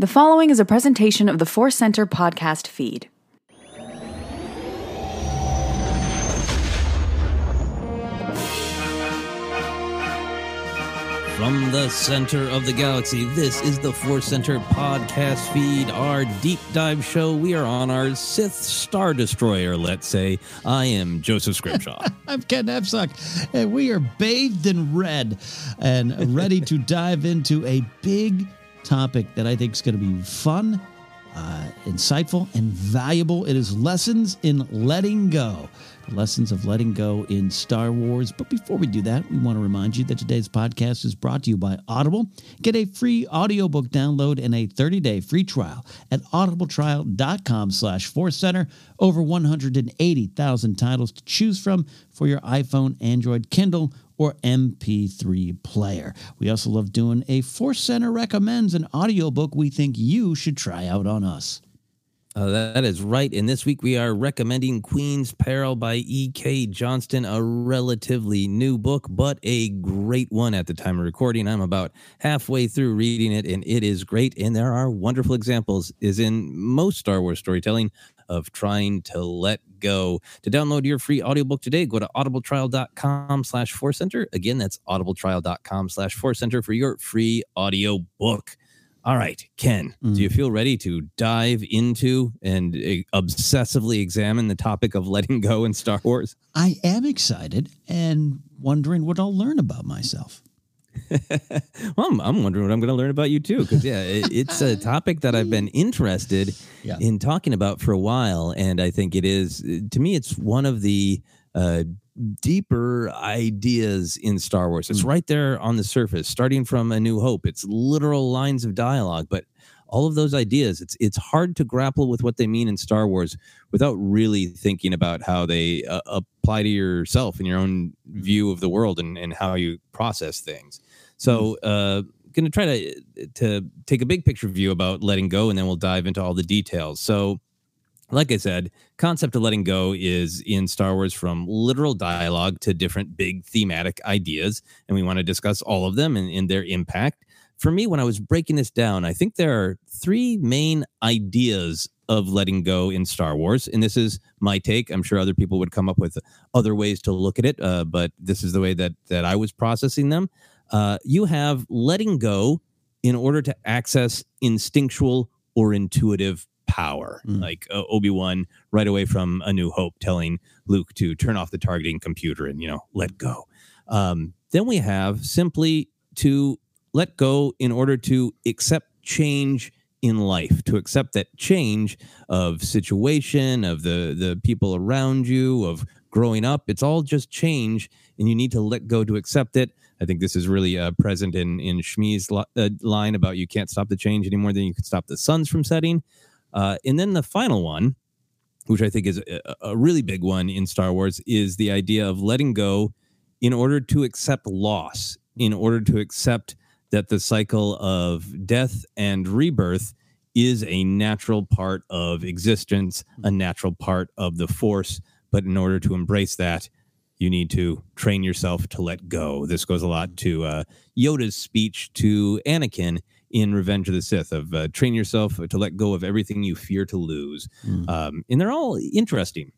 The following is a presentation of the Force Center podcast feed. From the center of the galaxy, this is the Force Center podcast feed, our deep dive show. We are on our Sith Star Destroyer, let's say. I am Joseph Scrimshaw. I'm Ken Napzok, and we are bathed in red and ready to dive into a big topic that I think is going to be fun, uh, insightful, and valuable. It is lessons in letting go. The lessons of letting go in Star Wars. But before we do that, we want to remind you that today's podcast is brought to you by Audible. Get a free audiobook download and a 30-day free trial at audibletrial.com slash force center. Over 180,000 titles to choose from for your iPhone, Android, Kindle, or MP3 player. We also love doing a Force Center recommends an audiobook we think you should try out on us. Uh, that is right. And this week we are recommending Queen's Peril by E.K. Johnston, a relatively new book, but a great one at the time of recording. I'm about halfway through reading it, and it is great. And there are wonderful examples, is in most Star Wars storytelling, of trying to let go. To download your free audiobook today, go to audibletrial.com slash center. Again, that's audibletrial.com slash center for your free audiobook. All right, Ken, mm. do you feel ready to dive into and obsessively examine the topic of letting go in Star Wars? I am excited and wondering what I'll learn about myself. well, I'm, I'm, wondering what I'm going to learn about you too, because yeah, it, it's a topic that I've been interested yeah. in talking about for a while, and I think it is to me, it's one of the uh, deeper ideas in Star Wars. It's right there on the surface, starting from A New Hope. It's literal lines of dialogue, but all of those ideas, it's it's hard to grapple with what they mean in Star Wars without really thinking about how they uh, apply to yourself and your own view of the world and, and how you process things. So, uh, going to try to to take a big picture view about letting go, and then we'll dive into all the details. So, like I said, concept of letting go is in Star Wars from literal dialogue to different big thematic ideas, and we want to discuss all of them and, and their impact. For me, when I was breaking this down, I think there are three main ideas of letting go in Star Wars, and this is my take. I'm sure other people would come up with other ways to look at it, uh, but this is the way that that I was processing them. Uh, you have letting go in order to access instinctual or intuitive power, Mm. like uh, Obi Wan right away from A New Hope telling Luke to turn off the targeting computer and you know let go. Um, then we have simply to let go in order to accept change in life, to accept that change of situation, of the the people around you, of growing up. It's all just change, and you need to let go to accept it. I think this is really uh, present in in Shmi's uh, line about you can't stop the change any more than you can stop the suns from setting. Uh, and then the final one, which I think is a, a really big one in Star Wars, is the idea of letting go in order to accept loss, in order to accept that the cycle of death and rebirth is a natural part of existence, a natural part of the force. But in order to embrace that, you need to train yourself to let go. This goes a lot to uh, Yoda's speech to Anakin in Revenge of the Sith of uh, train yourself to let go of everything you fear to lose. Um, and they're all interesting.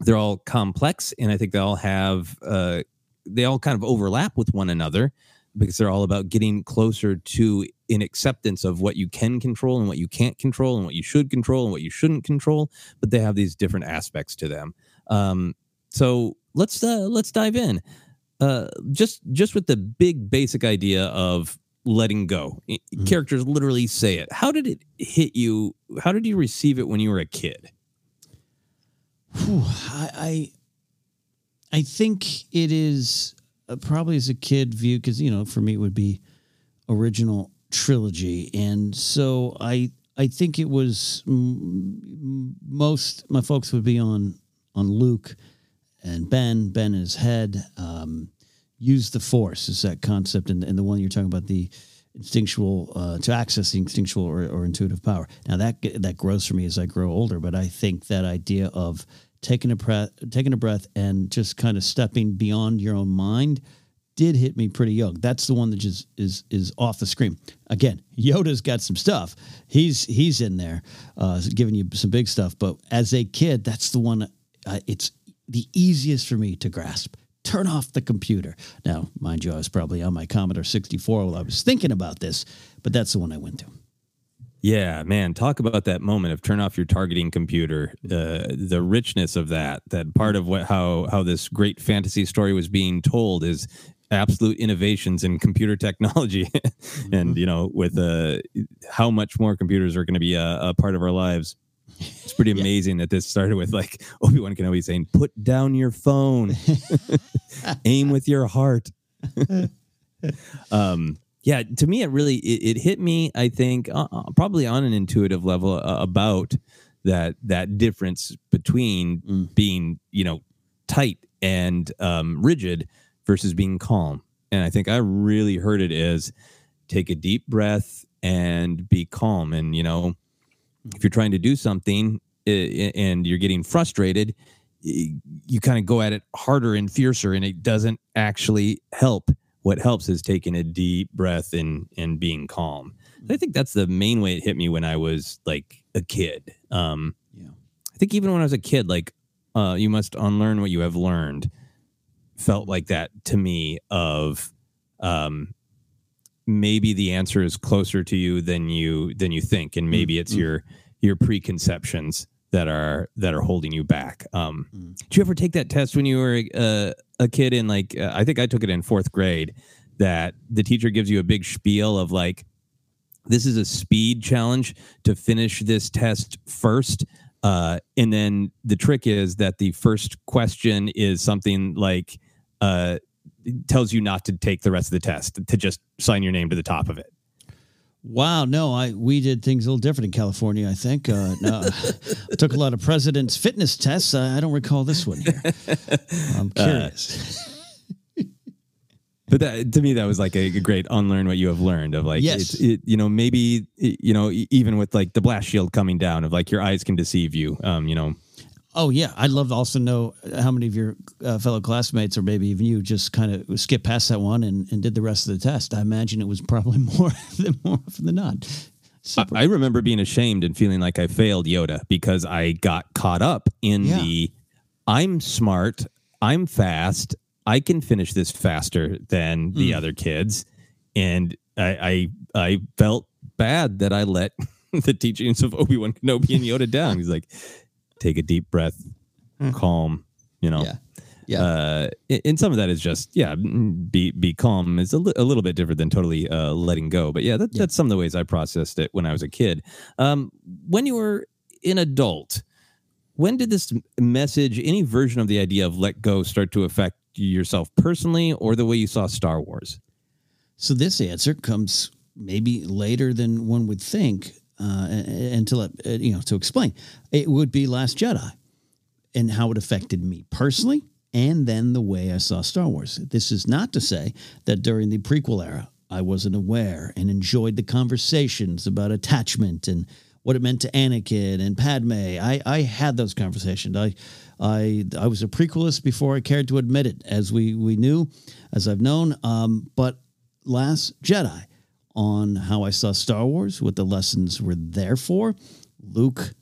They're all complex, and I think they all have uh, they all kind of overlap with one another because they're all about getting closer to an acceptance of what you can control and what you can't control and what you should control and what you shouldn't control. But they have these different aspects to them. Um, so let's uh, let's dive in. Uh, just just with the big basic idea of letting go. I- Characters literally say it. How did it hit you? How did you receive it when you were a kid? Whew, I, I I think it is uh, probably as a kid view because you know for me it would be original trilogy, and so I I think it was mm, most my folks would be on on Luke and Ben Ben his head. Um, use the force is that concept, and, and the one you're talking about the instinctual uh, to access the instinctual or, or intuitive power. Now that that grows for me as I grow older, but I think that idea of taking a breath, taking a breath, and just kind of stepping beyond your own mind did hit me pretty young. That's the one that just is is off the screen. Again, Yoda's got some stuff. He's he's in there, uh, giving you some big stuff. But as a kid, that's the one. Uh, it's the easiest for me to grasp. Turn off the computer. Now, mind you, I was probably on my Commodore 64 while I was thinking about this, but that's the one I went to. Yeah, man, talk about that moment of turn off your targeting computer. Uh, the richness of that, that part of what how how this great fantasy story was being told is absolute innovations in computer technology, and you know with uh, how much more computers are going to be a, a part of our lives. It's pretty amazing that this started with like Obi Wan Kenobi saying, "Put down your phone, aim with your heart." um, yeah, to me, it really it, it hit me. I think uh, uh, probably on an intuitive level uh, about that that difference between being you know tight and um, rigid versus being calm. And I think I really heard it as take a deep breath and be calm. And you know, if you're trying to do something and you're getting frustrated, you kind of go at it harder and fiercer, and it doesn't actually help. What helps is taking a deep breath and and being calm. I think that's the main way it hit me when I was like a kid. Um, Yeah. I think even when I was a kid, like uh, you must unlearn what you have learned, felt like that to me. Of um, maybe the answer is closer to you than you than you think, and maybe it's your your preconceptions that are that are holding you back. Um, Did you ever take that test when you were uh, a kid? In like, uh, I think I took it in fourth grade. That the teacher gives you a big spiel of like, this is a speed challenge to finish this test first. Uh, and then the trick is that the first question is something like uh, tells you not to take the rest of the test, to just sign your name to the top of it. Wow, no, I we did things a little different in California. I think uh, no, took a lot of president's fitness tests. Uh, I don't recall this one here. I'm curious. But that, to me, that was like a, a great unlearn what you have learned of like, Yes. it, you know, maybe, you know, even with like the blast shield coming down of like your eyes can deceive you. Um, you know, oh yeah, I'd love to also know how many of your uh, fellow classmates, or maybe even you, just kind of skipped past that one and, and did the rest of the test. I imagine it was probably more than more often than not. I, Super. I remember being ashamed and feeling like I failed Yoda because I got caught up in Yeah. the I'm smart, I'm fast, I can finish this faster than the Hmm. other kids. And I, I I felt bad that I let the teachings of Obi-Wan Kenobi and Yoda down. He's like, take a deep breath, calm, you know. Yeah, yeah. Uh, and- some of that is just yeah, mm, be be calm is a, li- a little bit different than totally uh, letting go. But yeah, that, that's some of the ways I processed it when I was a kid. Um, when you were an adult, when did this message, any version of the idea of let go, start to affect yourself personally, or the way you saw Star Wars? So this answer comes maybe later than one would think. Uh, until it, uh, you know, to explain, it would be Last Jedi, and how it affected me personally, and then the way I saw Star Wars. This is not to say that during the prequel era I wasn't aware and enjoyed the conversations about attachment and what it meant to Anakin and Padme. I, I had those conversations. I, I, I was a prequelist before I cared to admit it, as we we knew, as I've known. Um, but Last Jedi, on how I saw Star Wars, what the lessons were there for, Luke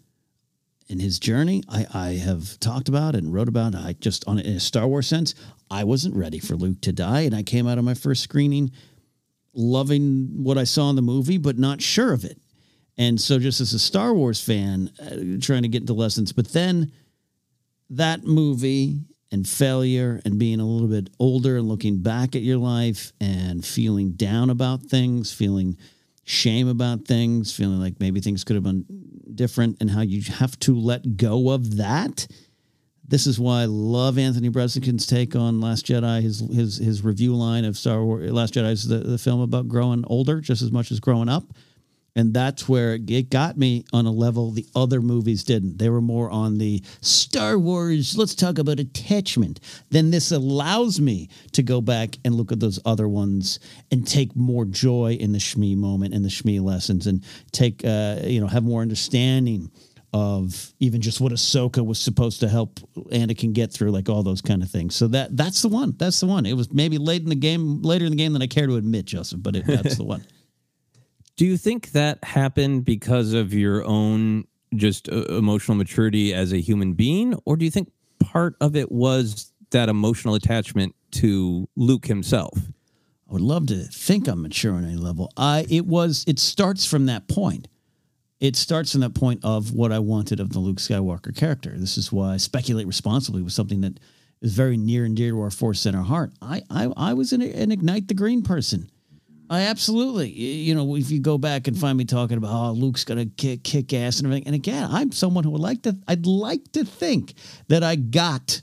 in his journey, I, I have talked about and wrote about. I just on in a Star Wars sense, I wasn't ready for Luke to die, and I came out of my first screening loving what I saw in the movie, but not sure of it. And so, just as a Star Wars fan, uh, trying to get into lessons, but then that movie and failure and being a little bit older and looking back at your life and feeling down about things, feeling shame about things, feeling like maybe things could have been different, and how you have to let go of that. This is why I love Anthony Breznican's take on Last Jedi. His his his review line of Star Wars Last Jedi is the, the film about growing older just as much as growing up. And that's where it got me on a level the other movies didn't. They were more on the Star Wars, let's talk about attachment. Then this allows me to go back and look at those other ones and take more joy in the Shmi moment and the Shmi lessons and take, uh, you know, have more understanding of even just what Ahsoka was supposed to help Anakin get through, like all those kind of things. So that that's the one. That's the one. It was maybe late in the game, later in the game than I care to admit, Joseph, but it, that's the one. Do you think that happened because of your own just uh, emotional maturity as a human being, or do you think part of it was that emotional attachment to Luke himself? I would love to think I'm mature on any level. I it was it starts from that point. It starts from that point of what I wanted of the Luke Skywalker character. This is why I speculate responsibly was something that is very near and dear to our force and our heart. I I, I was an, an ignite the green person. I absolutely, you know, if you go back and find me talking about oh Luke's gonna kick kick ass and everything, and again, I'm someone who would like to. I'd like to think that I got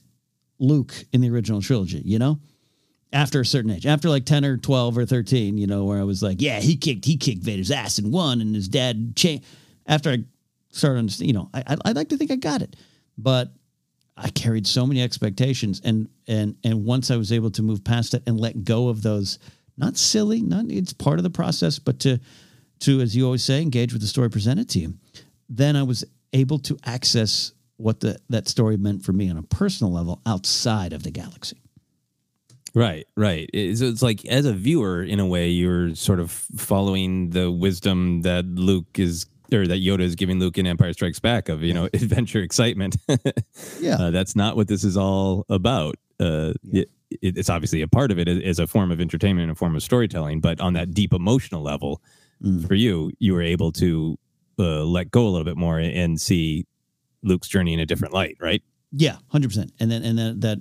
Luke in the original trilogy. You know, after a certain age, after like 10 or 12 or 13, you know, where I was like, yeah, he kicked, he kicked Vader's ass and won and his dad changed. After I started understanding, you know, I, I'd like to think I got it, but I carried so many expectations. And, and, and once I was able to move past it and let go of those, not silly, not, it's part of the process, but to, to, as you always say, engage with the story presented to you, then I was able to access what the, that story meant for me on a personal level outside of the galaxy. Right, right. It's, it's like as a viewer, in a way, you're sort of following the wisdom that Luke is, or that Yoda is giving Luke in Empire Strikes Back of, you know, adventure, excitement. Yeah. uh, that's not what this is all about. Uh, it, it, it's obviously a part of it as a form of entertainment and a form of storytelling, but on that deep emotional level, Mm. for you, you were able to uh, let go a little bit more and see Luke's journey in a different light, right? Yeah, hundred percent. And then and then that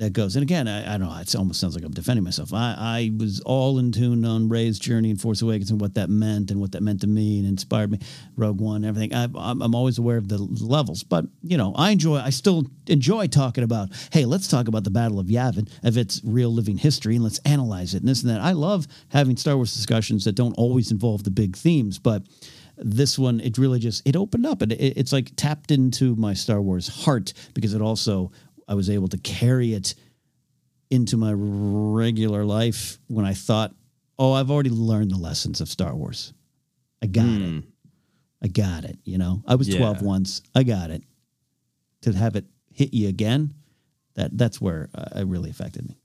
that goes. And again, I, I don't know. It almost sounds like I'm defending myself. I, I was all in tune on Rey's journey in Force Awakens and what that meant and what that meant to me and inspired me. Rogue One, everything. I, I'm, I'm always aware of the levels, but you know, I enjoy. I still enjoy talking about. Hey, let's talk about the Battle of Yavin of its real living history and let's analyze it and this and that. I love having Star Wars discussions that don't always involve the big themes, but this one it really just it opened up and it, it's like tapped into my Star Wars heart because it also I was able to carry it into my regular life when I thought, oh, I've already learned the lessons of Star Wars. I got mm. it. I got it. You know, I was yeah. 12 once. I got it. To have it hit you again, that that's where uh, it really affected me.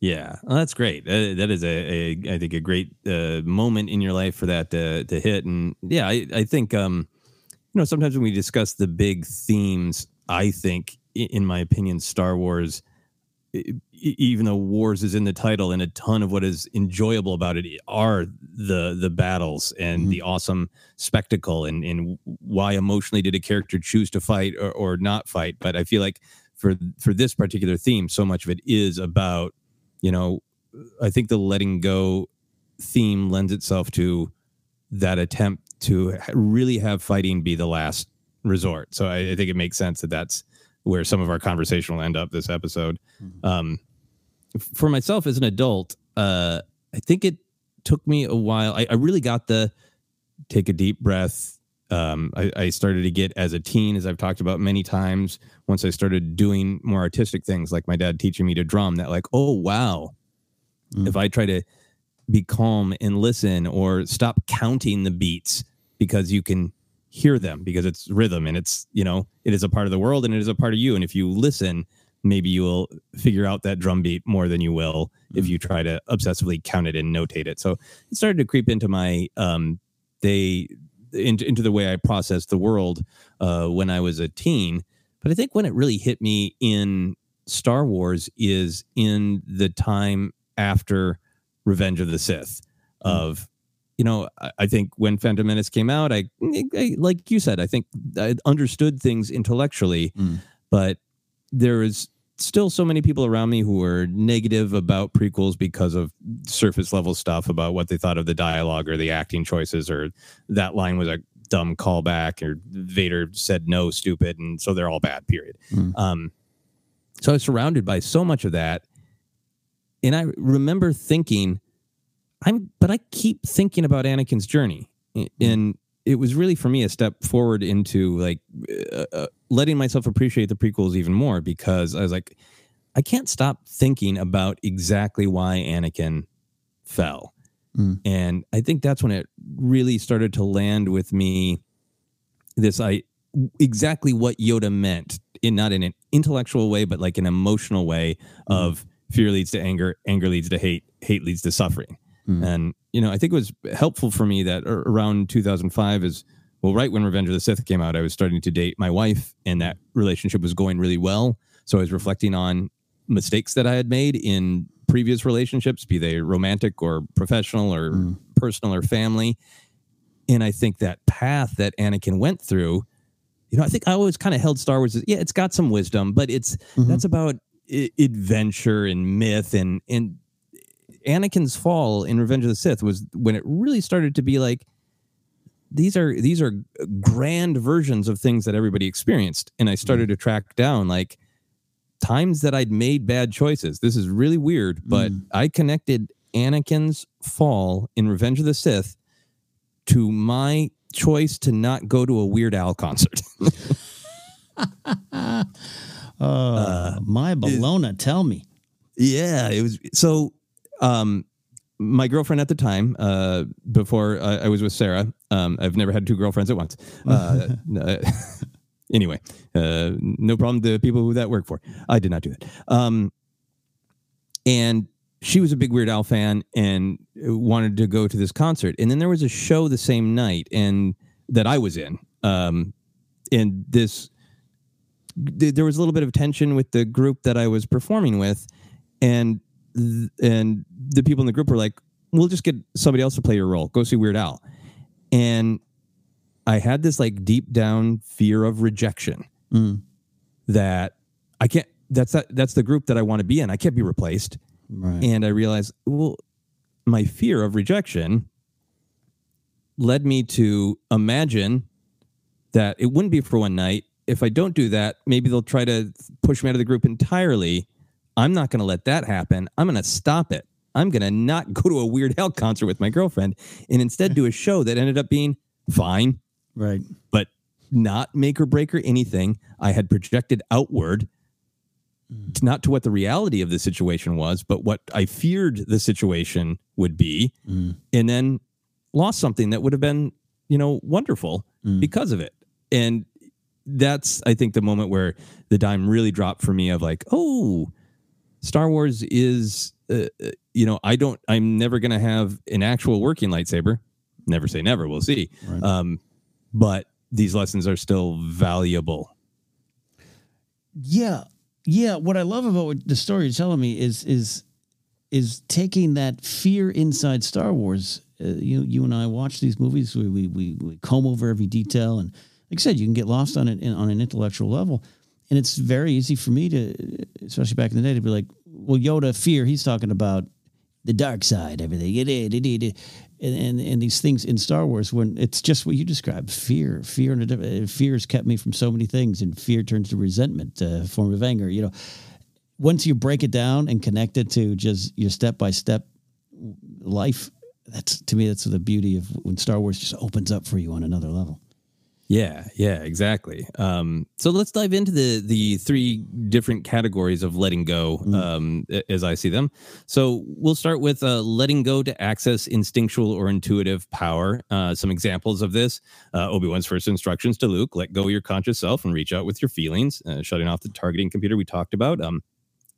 Yeah, well, that's great. Uh, that is a, a, I think, a great uh, moment in your life for that to, to hit. And yeah, I, I think, um, you know, sometimes when we discuss the big themes, I think in my opinion, Star Wars, even though wars is in the title, and a ton of what is enjoyable about it are the the battles and mm-hmm. the awesome spectacle, and and why emotionally did a character choose to fight or, or not fight. But I feel like for for this particular theme, so much of it is about, you know, I think the letting go theme lends itself to that attempt to really have fighting be the last resort. So I, I think it makes sense that that's where some of our conversation will end up this episode. Mm-hmm. Um, for myself as an adult, uh, I think it took me a while. I, I really got the take a deep breath. Um, I, I, started to get as a teen, as I've talked about many times. Once I started doing more artistic things, like my dad teaching me to drum, that like, oh wow, mm. if I try to be calm and listen, or stop counting the beats because you can hear them because it's rhythm and it's you know it is a part of the world and it is a part of you and if you listen maybe you will figure out that drum beat more than you will mm-hmm. if you try to obsessively count it and notate it so it started to creep into my um they into, into the way i processed the world uh when i was a teen but i think when it really hit me in star wars is in the time after revenge of the sith mm-hmm. of you know, I, I think when Phantom Menace came out, I, I, like you said, I think I understood things intellectually, mm. but there is still so many people around me who were negative about prequels because of surface level stuff about what they thought of the dialogue or the acting choices or that line was a dumb callback or Vader said no stupid and so they're all bad period. Mm. Um, so I was surrounded by so much of that and I remember thinking I'm, but I keep thinking about Anakin's journey, and it was really for me a step forward into like uh, uh, letting myself appreciate the prequels even more because I was like, I can't stop thinking about exactly why Anakin fell, mm. and I think that's when it really started to land with me. This I exactly what Yoda meant in not in an intellectual way, but like an emotional way mm. of fear leads to anger, anger leads to hate, hate leads to suffering Mm. And, you know, I think it was helpful for me that around 2005 is, well, right when Revenge of the Sith came out, I was starting to date my wife and that relationship was going really well. So I was reflecting on mistakes that I had made in previous relationships, be they romantic or professional or mm. personal or family. And I think that path that Anakin went through, you know, I think I always kind of held Star Wars as, yeah, it's got some wisdom, but it's mm-hmm. that's about I- adventure and myth and and Anakin's fall in Revenge of the Sith was when it really started to be like these are these are grand versions of things that everybody experienced and I started mm. to track down like times that I'd made bad choices. This is really weird, but mm. I connected Anakin's fall in Revenge of the Sith to my choice to not go to a Weird Al concert. uh, uh, my Bologna, tell me. Yeah, it was so um, my girlfriend at the time, uh, before I, I was with Sarah, um, I've never had two girlfriends at once. Uh, uh, anyway, uh, no problem to people who that work for. I did not do that. Um, and she was a big Weird Al fan and wanted to go to this concert. And then there was a show the same night and that I was in. Um, and this, th- there was a little bit of tension with the group that I was performing with. And and the people in the group were like, "We'll just get somebody else to play your role. Go see Weird Al." And I had this like deep down fear of rejection mm. that I can't. that's that, that's the group that I want to be in. I can't be replaced. Right. And I realized, well, my fear of rejection led me to imagine that it wouldn't be for one night. If I don't do that, maybe they'll try to push me out of the group entirely. I'm not going to let that happen. I'm going to stop it. I'm going to not go to a Weird Al concert with my girlfriend and instead do a show that ended up being fine, Right. but not make or break or anything. I had projected outward, mm. t- not to what the reality of the situation was, but what I feared the situation would be, mm. and then lost something that would have been, you know, wonderful mm. because of it. And that's, I think, the moment where the dime really dropped for me of like, oh, Star Wars is, uh, uh, you know, I don't, I'm never going to have an actual working lightsaber. Never say never. We'll see. Um, but these lessons are still valuable. Yeah, yeah. What I love about what the story you're telling me is is is taking that fear inside Star Wars. Uh, you you and I watch these movies. We, we we we comb over every detail, and like I said, you can get lost on it in, on an intellectual level. And it's very easy for me to, especially back in the day, to be like, "Well, Yoda, fear. He's talking about the dark side, everything. And, and and these things in Star Wars, when it's just what you described, fear, fear, and uh, fear has kept me from so many things, and fear turns to resentment, a form of anger. You know, once you break it down and connect it to just your step by step life, that's to me that's the beauty of when Star Wars just opens up for you on another level. Yeah, yeah, exactly. Um, so let's dive into the the three different categories of letting go, um, a- as I see them. So we'll start with uh, letting go to access instinctual or intuitive power. Uh, some examples of this: uh, Obi Wan's first instructions to Luke: "Let go your conscious self and reach out with your feelings." Uh, shutting off the targeting computer we talked about. Um,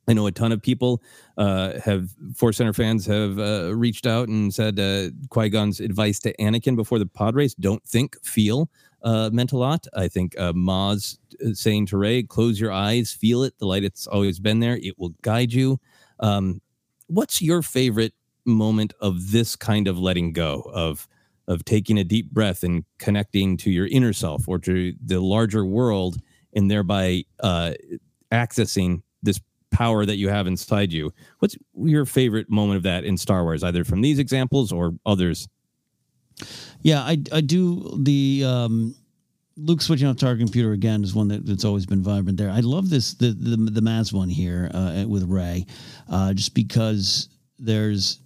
I know a ton of people uh, have Force Center fans have uh, reached out and said uh, Qui Gon's advice to Anakin before the pod race: "Don't think, feel." Uh, meant a lot. I think uh, Maz uh, saying to Rey, "Close your eyes, feel it. The light it's always been there. It will guide you." Um, what's your favorite moment of this kind of letting go of of taking a deep breath and connecting to your inner self or to the larger world, and thereby uh, accessing this power that you have inside you. What's your favorite moment of that in Star Wars, either from these examples or others? Yeah, I I do the um, Luke switching off target computer again is one that, that's always been vibrant there. I love this the the the Maz one here uh, with Rey, uh, just because there's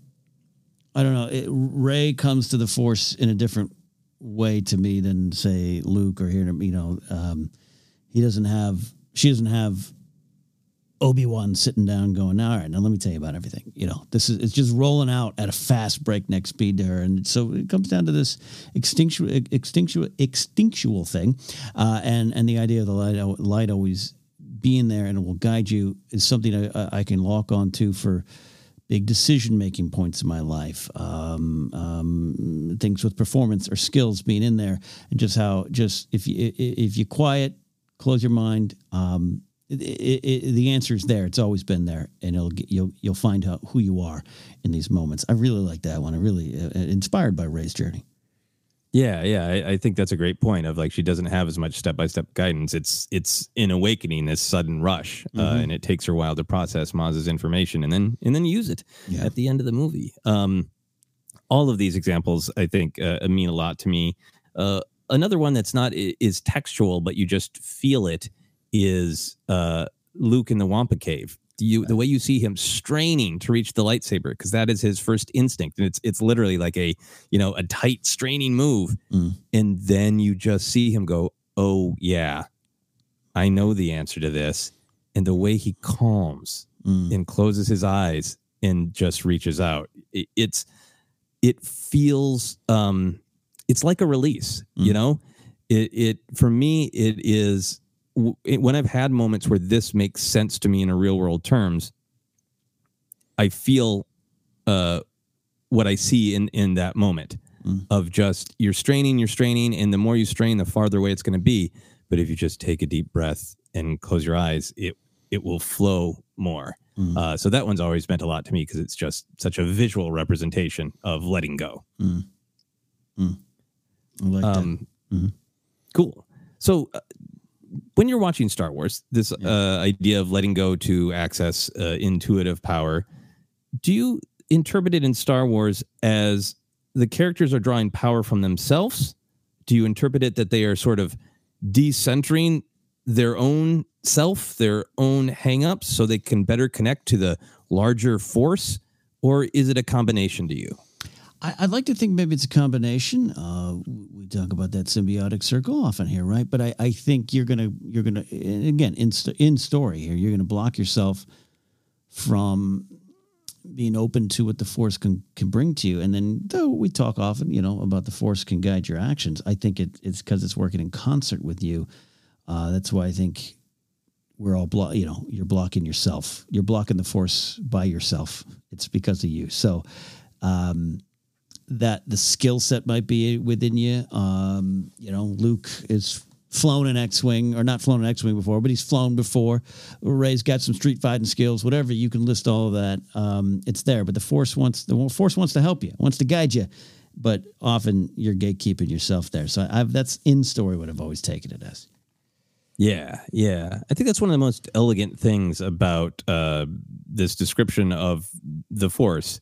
I don't know it, Rey comes to the Force in a different way to me than say Luke or here you know um, he doesn't have she doesn't have Obi Wan sitting down going, all right, now let me tell you about everything. You know, this is it's just rolling out at a fast breakneck speed to her, and so it comes down to this extinctual, extinctual, extinctual thing, uh, and and the idea of the light, light always being there and it will guide you is something I, I can lock on to for big decision making points in my life, um, um, things with performance or skills being in there, and just how just if you if you quiet, close your mind. Um, it, it, the answer is there. It's always been there, and it'll get, you'll you'll find out who you are in these moments. I really like that one. I really uh, inspired by Rey's journey. Yeah, yeah, I, I think that's a great point. Of like, she doesn't have as much step by step guidance. It's it's in awakening this sudden rush, uh, Mhm. and it takes her a while to process Maz's information and then and then use it Yeah. at the end of the movie. Um, all of these examples, I think, uh, mean a lot to me. Uh, another one that's not is textual, but you just feel it is uh, Luke in the Wampa Cave. You, the way you see him straining to reach the lightsaber, because that is his first instinct, and it's it's literally like a you know a tight straining move, Mm. and then you just see him go, "Oh yeah, I know the answer to this," and the way he calms Mm. and closes his eyes and just reaches out, it, it's it feels um it's like a release you Mm. know it it for me it is when i've had moments where this makes sense to me in a real world terms i feel uh what i see in in that moment Mm. of just you're straining you're straining and the more you strain the farther away it's going to be but if you just take a deep breath and close your eyes it it will flow more Mm. uh, so that one's always meant a lot to me because it's just such a visual representation of letting go Mm. Mm. I like um, Mhm. Cool. So, uh, when you're watching Star Wars, this uh, idea of letting go to access uh, intuitive power, do you interpret it in Star Wars as the characters are drawing power from themselves? Do you interpret it that they are sort of decentering their own self, their own hangups, so they can better connect to the larger force? Or is it a combination to you? I, would like to think maybe it's a combination. Uh, we talk about that symbiotic circle often here, right? But I, I think you're gonna you're gonna again in in story here you're gonna block yourself from being open to what the force can can bring to you. And then though we talk often, you know, about the force can guide your actions, I think it, it's because it's working in concert with you. Uh, that's why I think we're all block. You know, you're blocking yourself. You're blocking the force by yourself. It's because of you. So. Um, that the skill set might be within you. Um, you know, Luke is flown an X-wing or not flown an X-wing before, but he's flown before. Rey's got some street fighting skills. Whatever you can list all of that, um, it's there. But the Force wants the Force wants to help you, wants to guide you, but often you're gatekeeping yourself there. So I've that's in story what I've always taken it as. Yeah, yeah. I think that's one of the most elegant things about uh, this description of the Force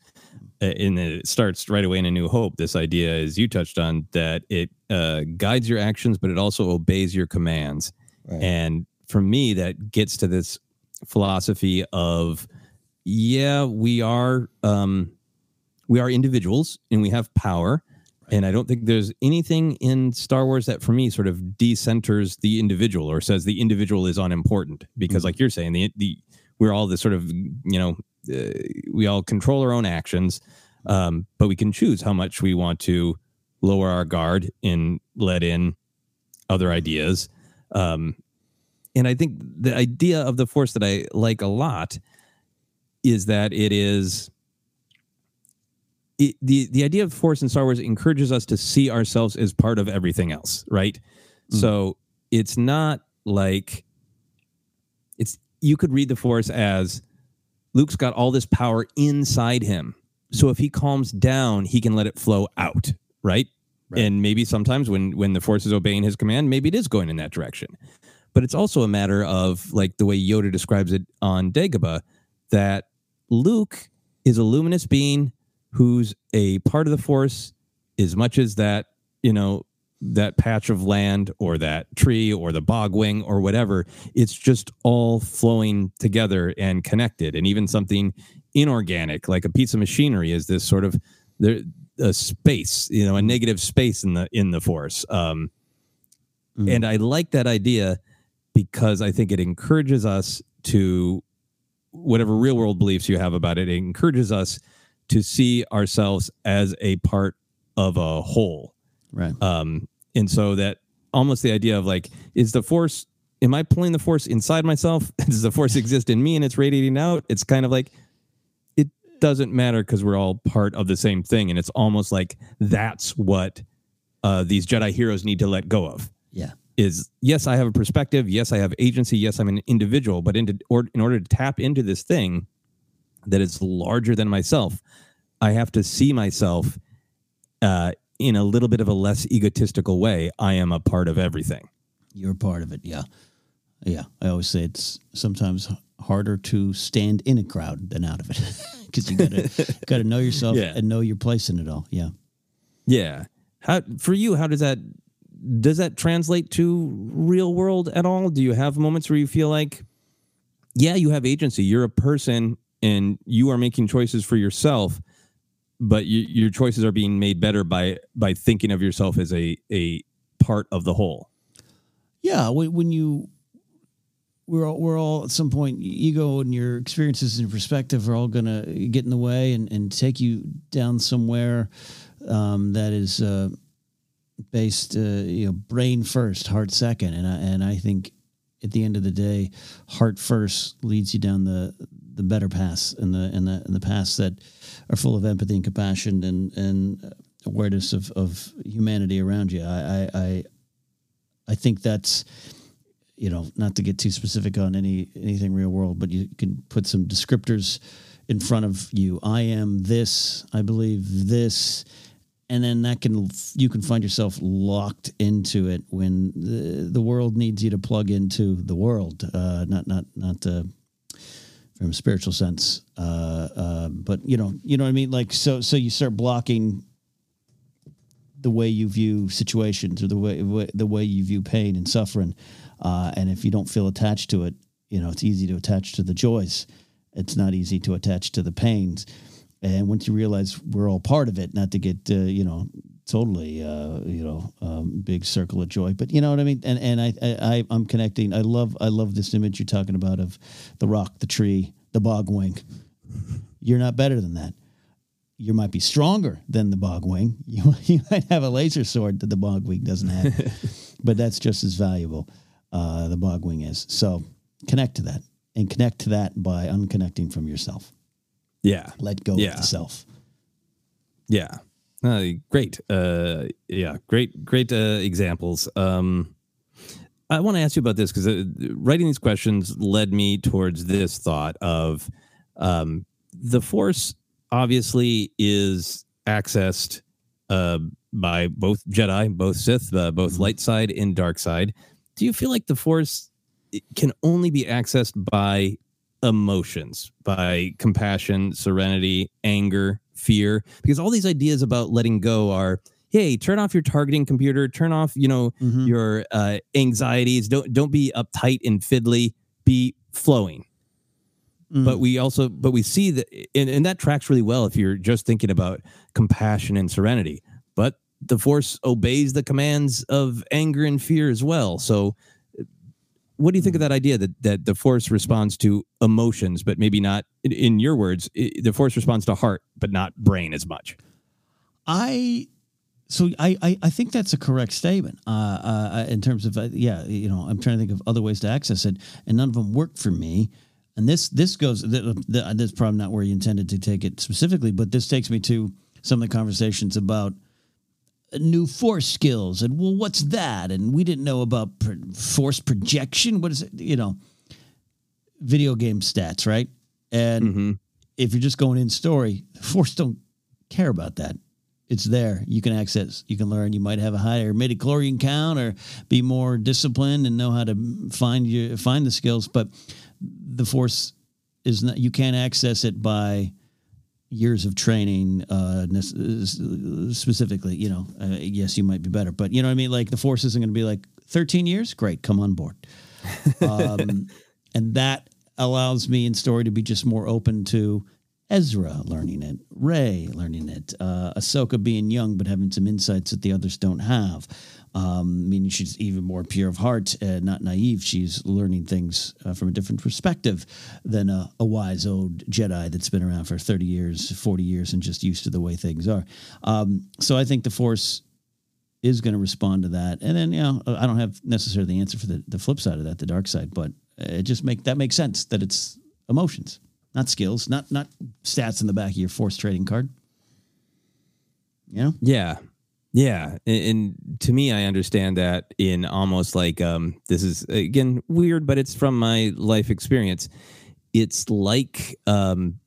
and it starts right away in a new hope this idea as you touched on that it uh, guides your actions but it also obeys your commands right. and for me that gets to this philosophy of yeah we are um, we are individuals and we have power right. and i don't think there's anything in star wars that for me sort of decenters the individual or says the individual is unimportant because mm-hmm. like you're saying the, the we're all this sort of you know uh, we all control our own actions, um, but we can choose how much we want to lower our guard and let in other ideas. Um, and I think the idea of the force that I like a lot is that it is it, the the idea of force in Star Wars encourages us to see ourselves as part of everything else, right? Mm. So it's not like it's you could read the force as Luke's got all this power inside him. So if he calms down, he can let it flow out, right? right? And maybe sometimes when when the force is obeying his command, maybe it is going in that direction. But it's also a matter of like the way Yoda describes it on Dagobah that Luke is a luminous being who's a part of the force as much as that, you know, that patch of land or that tree or the bogwing or whatever it's just all flowing together and connected and even something inorganic like a piece of machinery is this sort of there a space you know a negative space in the in the force. Um mm. and i like that idea because i think it encourages us to whatever real world beliefs you have about it it encourages us to see ourselves as a part of a whole. Right. Um and so that almost the idea of like is the force am i pulling the force inside myself? Does the force exist in me and it's radiating out? It's kind of like doesn't matter because we're all part of the same thing and it's almost like that's what uh, these jedi heroes need to let go of yeah is yes i have a perspective yes i have agency yes i'm an individual but in, or, in order to tap into this thing that is larger than myself i have to see myself uh, in a little bit of a less egotistical way, I am a part of everything. You're part of it. Yeah. Yeah. I always say it's sometimes harder to stand in a crowd than out of it because you gotta gotta know yourself yeah. and know your place in it all. Yeah. Yeah. How for you, how does that does that translate to real world at all? Do you have moments where you feel like, yeah, you have agency. You're a person and you are making choices for yourself but you, your choices are being made better by by thinking of yourself as a a part of the whole. Yeah, when you we're all, we're all at some point ego and your experiences and perspective are all going to get in the way and, and take you down somewhere um, that is uh, based uh, you know brain first heart second and I, and I think at the end of the day heart first leads you down the the better paths and the and the and the paths that are full of empathy and compassion and and awareness of, of humanity around you. I, I I think that's you know not to get too specific on any anything real world, but you can put some descriptors in front of you. I am this. I believe this. and then that can you can find yourself locked into it when the, the world needs you to plug into the world uh, not not not uh, from a spiritual sense uh, uh, but you know you know what i mean like so so you start blocking the way you view situations or the way, way the way you view pain and suffering uh, and if you don't feel attached to it you know it's easy to attach to the joys it's not easy to attach to the pains and once you realize we're all part of it, not to get uh, you know totally uh, you know um, big circle of joy, but you know what I mean. And and I, I I'm connecting. I love I love this image you're talking about of the rock, the tree, the bogwing. You're not better than that. You might be stronger than the bogwing. You, you might have a laser sword that the bogwing doesn't have, but that's just as valuable. Uh, the bogwing is. So connect to that and connect to that by unconnecting from yourself. Yeah. Let go Yeah. of the self. Yeah. Uh, great. Uh, yeah. Great. Great uh, examples. Um, I want to ask you about this because uh, writing these questions led me towards this thought of um, the Force. Obviously, is accessed uh, by both Jedi, both Sith, uh, both light side and dark side. Do you feel like the Force eh, can only be accessed by emotions, by compassion, serenity, anger, fear? Because all these ideas about letting go are, hey, turn off your targeting computer, turn off, you know, mm-hmm. your uh, anxieties. Don't don't be uptight and fiddly. Be flowing. Mm. But we also, but we see that, and, and that tracks really well if you're just thinking about compassion and serenity. But the force obeys the commands of anger and fear as well. So, what do you think of that idea that that the force responds to emotions, but maybe not, in, your words, the force responds to heart, but not brain as much? I so I, I I think that's a correct statement. Uh, uh, in terms of uh, yeah, you know, I'm trying to think of other ways to access it, and none of them work for me. And this this goes th- th- this is probably not where you intended to take it specifically, but this takes me to some of the conversations about new force skills and well, what's that? And we didn't know about pro- force projection. What is it? You know, video game stats, right? And mm-hmm. if you're just going in story, force don't care about that. It's there. You can access. You can learn. You might have a higher midichlorian count or be more disciplined and know how to find your find the skills. But the force is not. You can't access it by years of training. Uh, specifically, you know, uh, yes, you might be better, but you know what I mean. Like the force isn't going to be like 13 years. Great, come on board. Um, and that allows me in story to be just more open to Ezra learning it, Rey learning it, uh, Ahsoka being young but having some insights that the others don't have. Um, meaning she's even more pure of heart, uh, not naive. She's learning things uh, from a different perspective than a, a wise old Jedi that's been around for 30 years, 40 years, and just used to the way things are. Um, so I think the Force is going to respond to that. And then, you know, I don't have necessarily the answer for the, the flip side of that, the dark side, but it just make that makes sense that it's emotions, not skills, not not stats in the back of your force trading card. You know? Yeah. Yeah. And, and to me, I understand that in almost like um, this is, again, weird, but it's from my life experience. It's like, um,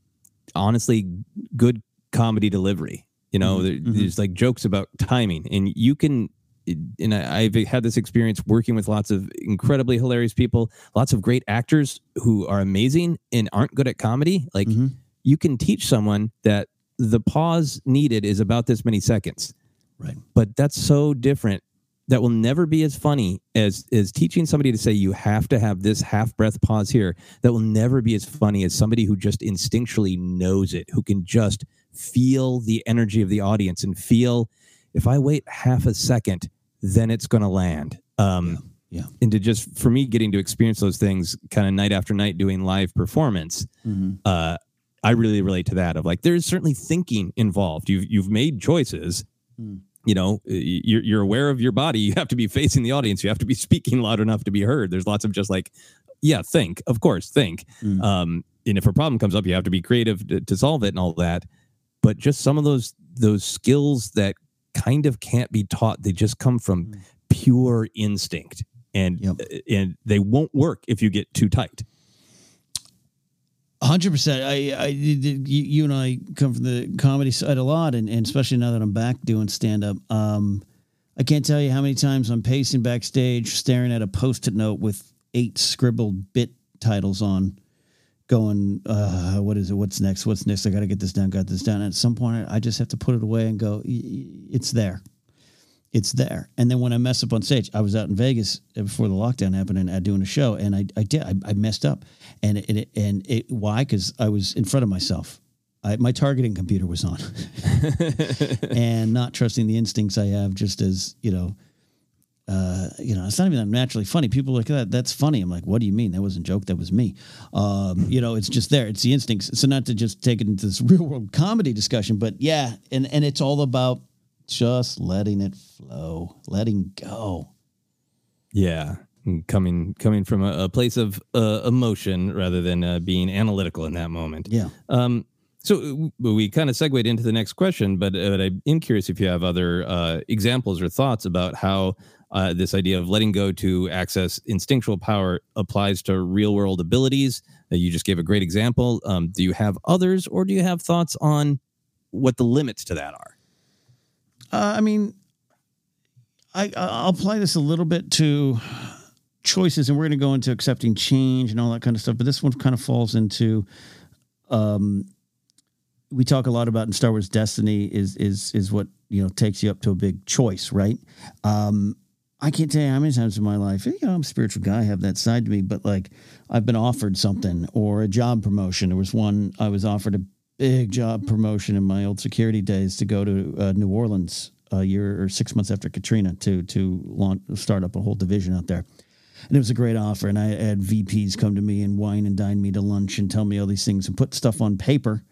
honestly, good comedy delivery. You know, there, there's like jokes about timing, and you can. And I, I've had this experience working with lots of incredibly hilarious people, lots of great actors who are amazing and aren't good at comedy. Like you can teach someone that the pause needed is about this many seconds Right. but that's so different. That will never be as funny as as teaching somebody to say you have to have this half breath pause here. That will never be as funny as somebody who just instinctually knows it who can just feel the energy of the audience and feel if i wait half a second then it's going to land. Um Yeah. and to just for me getting to experience those things kind of night after night doing live performance uh i really relate to that of like there's certainly thinking involved. You've you've made choices you know you're, you're aware of your body. You have to be facing the audience. You have to be speaking loud enough to be heard. There's lots of just like yeah think. Of course think. Mm. Um and if a problem comes up you have to be creative to, to solve it and all that. But just some of those those skills that kind of can't be taught they just come from mm. pure instinct. And Yep. Uh, and they won't work if you get too tight hundred percent. I, I, you, and I come from the comedy side a lot, and, and especially now that I'm back doing stand up. Um, I can't tell you how many times I'm pacing backstage, staring at a post-it note with eight scribbled bit titles on, going, uh, "What is it? What's next? What's next? I got to get this down. Got this down." And at some point, I just have to put it away and go, "It's there." It's there, and then when I mess up on stage, I was out in Vegas before the lockdown happened and I doing a show, and I, I did I, I messed up, and it, and it why because I was in front of myself, I, my targeting computer was on, and not trusting the instincts I have, just as you know, uh, you know, it's not even naturally funny. People like that. That's funny. I'm like, what do you mean? That wasn't a joke. That was me. Um, you know, it's just there. It's the instincts. So not to just take it into this real world comedy discussion, but yeah, and and it's all about just letting it flow, letting go. Yeah, coming coming from a, a place of uh, emotion rather than uh, being analytical in that moment. Yeah. Um, so we kind of segued into the next question, but, uh, but I'm curious if you have other uh, examples or thoughts about how uh, this idea of letting go to access instinctual power applies to real world abilities. Uh, you just gave a great example. Um, do you have others, or do you have thoughts on what the limits to that are? Uh, I mean, I I'll apply this a little bit to choices, and we're going to go into accepting change and all that kind of stuff. But this one kind of falls into, um, we talk a lot about in Star Wars. Destiny is is is what you know takes you up to a big choice, right? Um, I can't tell you how many times in my life, you know, I'm a spiritual guy, I have that side to me, but like I've been offered something or a job promotion. There was one I was offered a big job promotion in my old security days to go to uh, New Orleans a year or six months after Katrina to to launch, start up a whole division out there. And it was a great offer. And I had VPs come to me and wine and dine me to lunch and tell me all these things and put stuff on paper,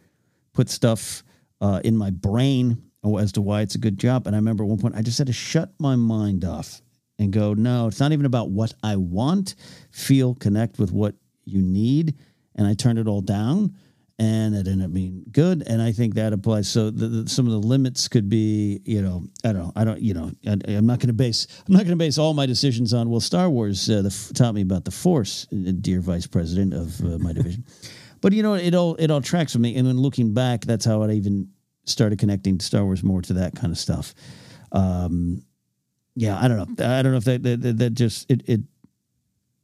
put stuff uh, in my brain as to why it's a good job. And I remember at one point I just had to shut my mind off and go, no, it's not even about what I want. Feel, connect with what you need. And I turned it all down and it ended up being good. And I think that applies. So the, the, some of the limits could be, you know, I don't know, I don't, you know, I, am not going to base, I'm not going to base all my decisions on. Well, Star Wars uh, the, taught me about the Force, uh, dear Vice President of uh, my division. but you know, it all it all tracks with me. And then looking back, that's how I even started connecting Star Wars more to that kind of stuff. Um, yeah, I don't know. I don't know if that that, that just it it,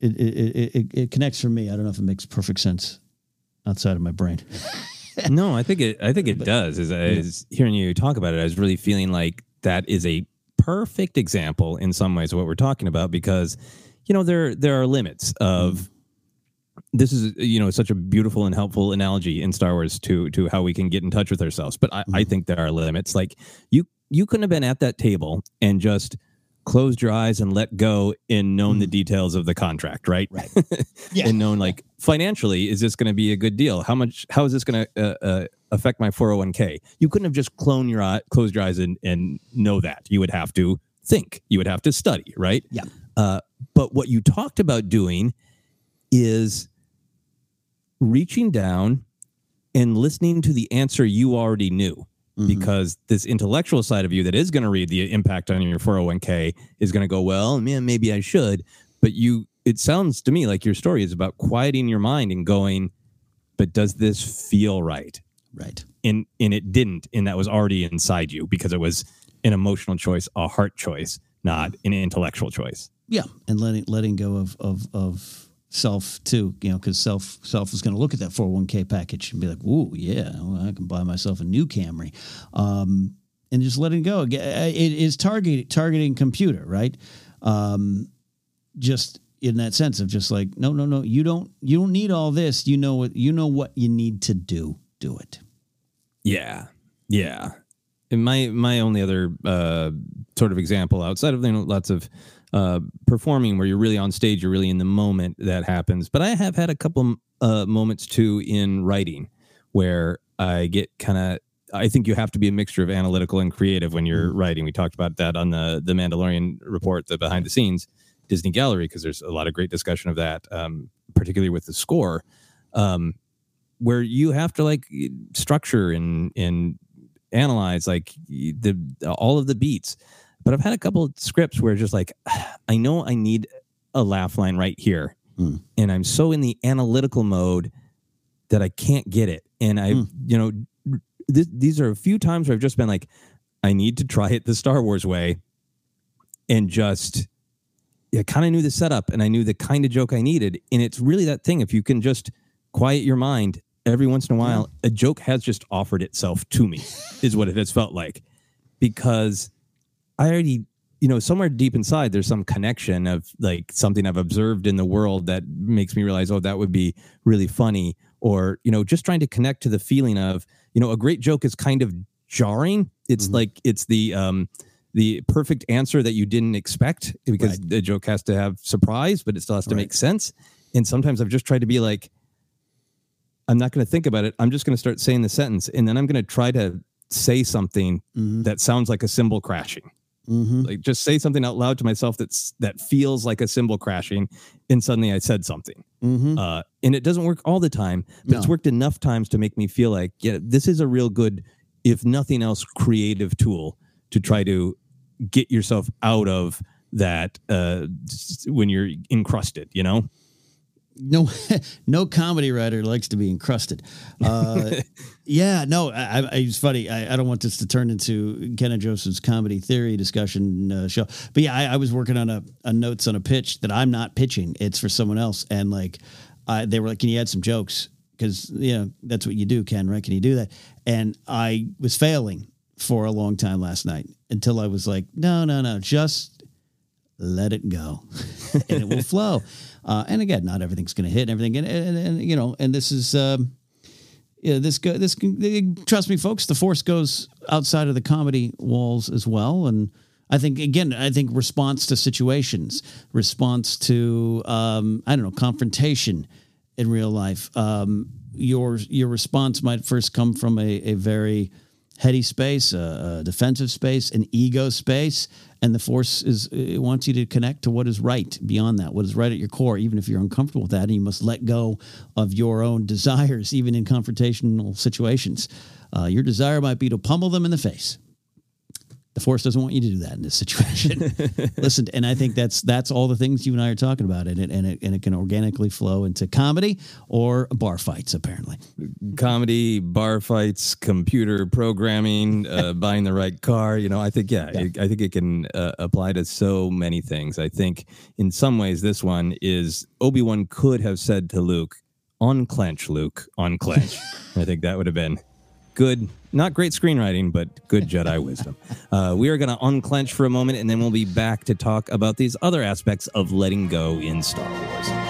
it it it it connects for me. I don't know if it makes perfect sense outside of my brain. no, I think it. I think it but, does. As I was hearing you talk about it, I was really feeling like that is a perfect example in some ways of what we're talking about because you know there there are limits of. Mm. This is you know such a beautiful and helpful analogy in Star Wars to to how we can get in touch with ourselves. But I, mm. I think there are limits. Like you you couldn't have been at that table and just closed your eyes and let go and known mm. the details of the contract, right? Right. Yeah. and known like financially, is this going to be a good deal? How much? How is this going to uh, uh, affect my 401k? You couldn't have just clone your eye, closed your eyes and, and know that. You would have to think. You would have to study, right? Yeah. Uh, but what you talked about doing is reaching down and listening to the answer you already knew mm-hmm. because this intellectual side of you that is going to read the impact on your 401k is going to go, well, man, maybe I should. But you, it sounds to me like your story is about quieting your mind and going, but does this feel right? Right. And and it didn't, and that was already inside you because it was an emotional choice, a heart choice, not an intellectual choice. Yeah, and letting letting go of of of self too, you know, because self self is going to look at that 401k package and be like, "Ooh, yeah, well, I can buy myself a new Camry," um, and just letting go. It is targeting targeting computer, right? Um, just in that sense of just like, no, no, no, you don't you don't need all this. You know what you know what you need to do. Do it. Yeah, yeah. And my my only other uh, sort of example outside of you know, lots of uh, performing where you're really on stage, you're really in the moment that happens. But I have had a couple uh, moments too in writing where I get kind of. I think you have to be a mixture of analytical and creative when you're mm. writing. We talked about that on the the Mandalorian report, the behind the scenes Disney Gallery, because there's a lot of great discussion of that, um, particularly with the score, um, where you have to like structure and and analyze like the all of the beats. But I've had a couple of scripts where just like, I know I need a laugh line right here. Mm. And I'm so in the analytical mode that I can't get it. And I, Hmm. you know, th- these are a few times where I've just been like, I need to try it the Star Wars way, and just. I kind of knew the setup and I knew the kind of joke I needed. And it's really that thing. If you can just quiet your mind every once in a while, a joke has just offered itself to me, is what it has felt like. Because I already, you know, somewhere deep inside, there's some connection of like something I've observed in the world that makes me realize, oh, that would be really funny. Or, you know, just trying to connect to the feeling of, you know, a great joke is kind of jarring. It's like, it's the, um, the perfect answer that you didn't expect because the joke has to have surprise, but it still has to make sense. And sometimes I've just tried to be like, I'm not going to think about it. I'm just going to start saying the sentence, and then I'm going to try to say something that sounds like a cymbal crashing. Mm-hmm. Like just say something out loud to myself that's that feels like a cymbal crashing, and suddenly I said something. Mm-hmm. Uh, and it doesn't work all the time, but it's worked enough times to make me feel like, yeah, this is a real good, if nothing else, creative tool to try to get yourself out of that uh, when you're encrusted. You know. no no comedy writer likes to be encrusted uh yeah no I, I it's funny. I, I don't want this to turn into ken and joseph's comedy theory discussion uh, show. But yeah I, I was working on a, a notes on a pitch that i'm not pitching. It's for someone else. And like I, they were like can you add some jokes? Because you know that's what you do ken right? Can you do that? And i was failing for a long time last night until i was like no no no just let it go. And it will flow. Uh, and again, not everything's going to hit and everything. And, and, and, you know, and this is, um, yeah, this go, this can, trust me, folks, the force goes outside of the comedy walls as well. And I think, again, I think response to situations, response to, um, I don't know, confrontation in real life. Um, your, your response might first come from a, a very, heady space, a, a defensive space, an ego space, and the force is it wants you to connect to what is right beyond that, what is right at your core, even if you're uncomfortable with that, and you must let go of your own desires, even in confrontational situations. Uh, your desire might be to pummel them in the face. The force doesn't want you to do that in this situation. Listen, and I think that's that's all the things you and I are talking about, and it and it and it can organically flow into comedy or bar fights, apparently. comedy, bar fights, computer programming, uh, buying the right car. You know, I think yeah, It, I think it can uh, apply to so many things. I think in some ways this one is Obi Wan could have said to Luke, "Unclench, Luke, unclench." I think that would have been good. Not great screenwriting, but good Jedi wisdom. Uh, we are going to unclench for a moment, and then we'll be back to talk about these other aspects of letting go in Star Wars.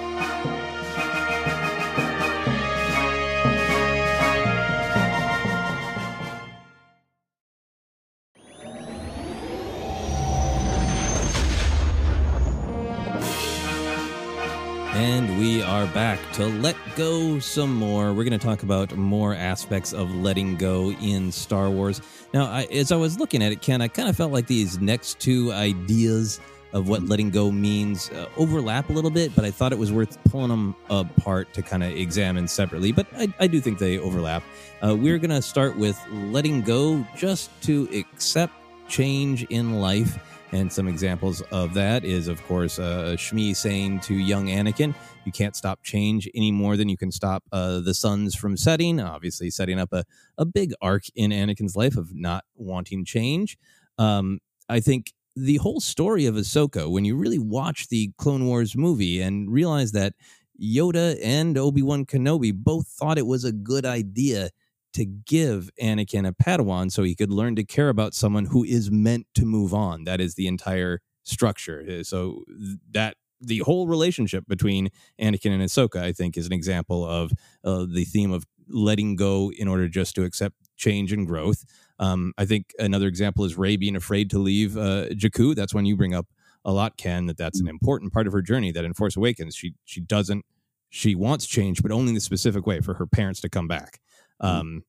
Back to let go some more. We're going to talk about more aspects of letting go in Star Wars. Now, I, as I was looking at it, Ken, I kind of felt like these next two ideas of what letting go means uh, overlap a little bit, but I thought it was worth pulling them apart to kind of examine separately. But I, I, do think they overlap. Uh, we're going to start with letting go just to accept change in life and some examples of that is, of course, uh, Shmi saying to young Anakin, you can't stop change any more than you can stop uh, the suns from setting. Obviously, setting up a, a big arc in Anakin's life of not wanting change. Um, I think the whole story of Ahsoka, when you really watch the Clone Wars movie and realize that Yoda and Obi Wan Kenobi both thought it was a good idea to give Anakin a Padawan so he could learn to care about someone who is meant to move on. That is the entire structure. Uh, so that the whole relationship between Anakin and Ahsoka, I think, is an example of uh, the theme of letting go in order just to accept change and growth. Um, I think another example is Rey being afraid to leave uh, Jakku. That's when you bring up a lot, Ken, that that's an important part of her journey. That in Force Awakens, she she doesn't she wants change, but only in the specific way for her parents to come back. Mm-hmm. Um,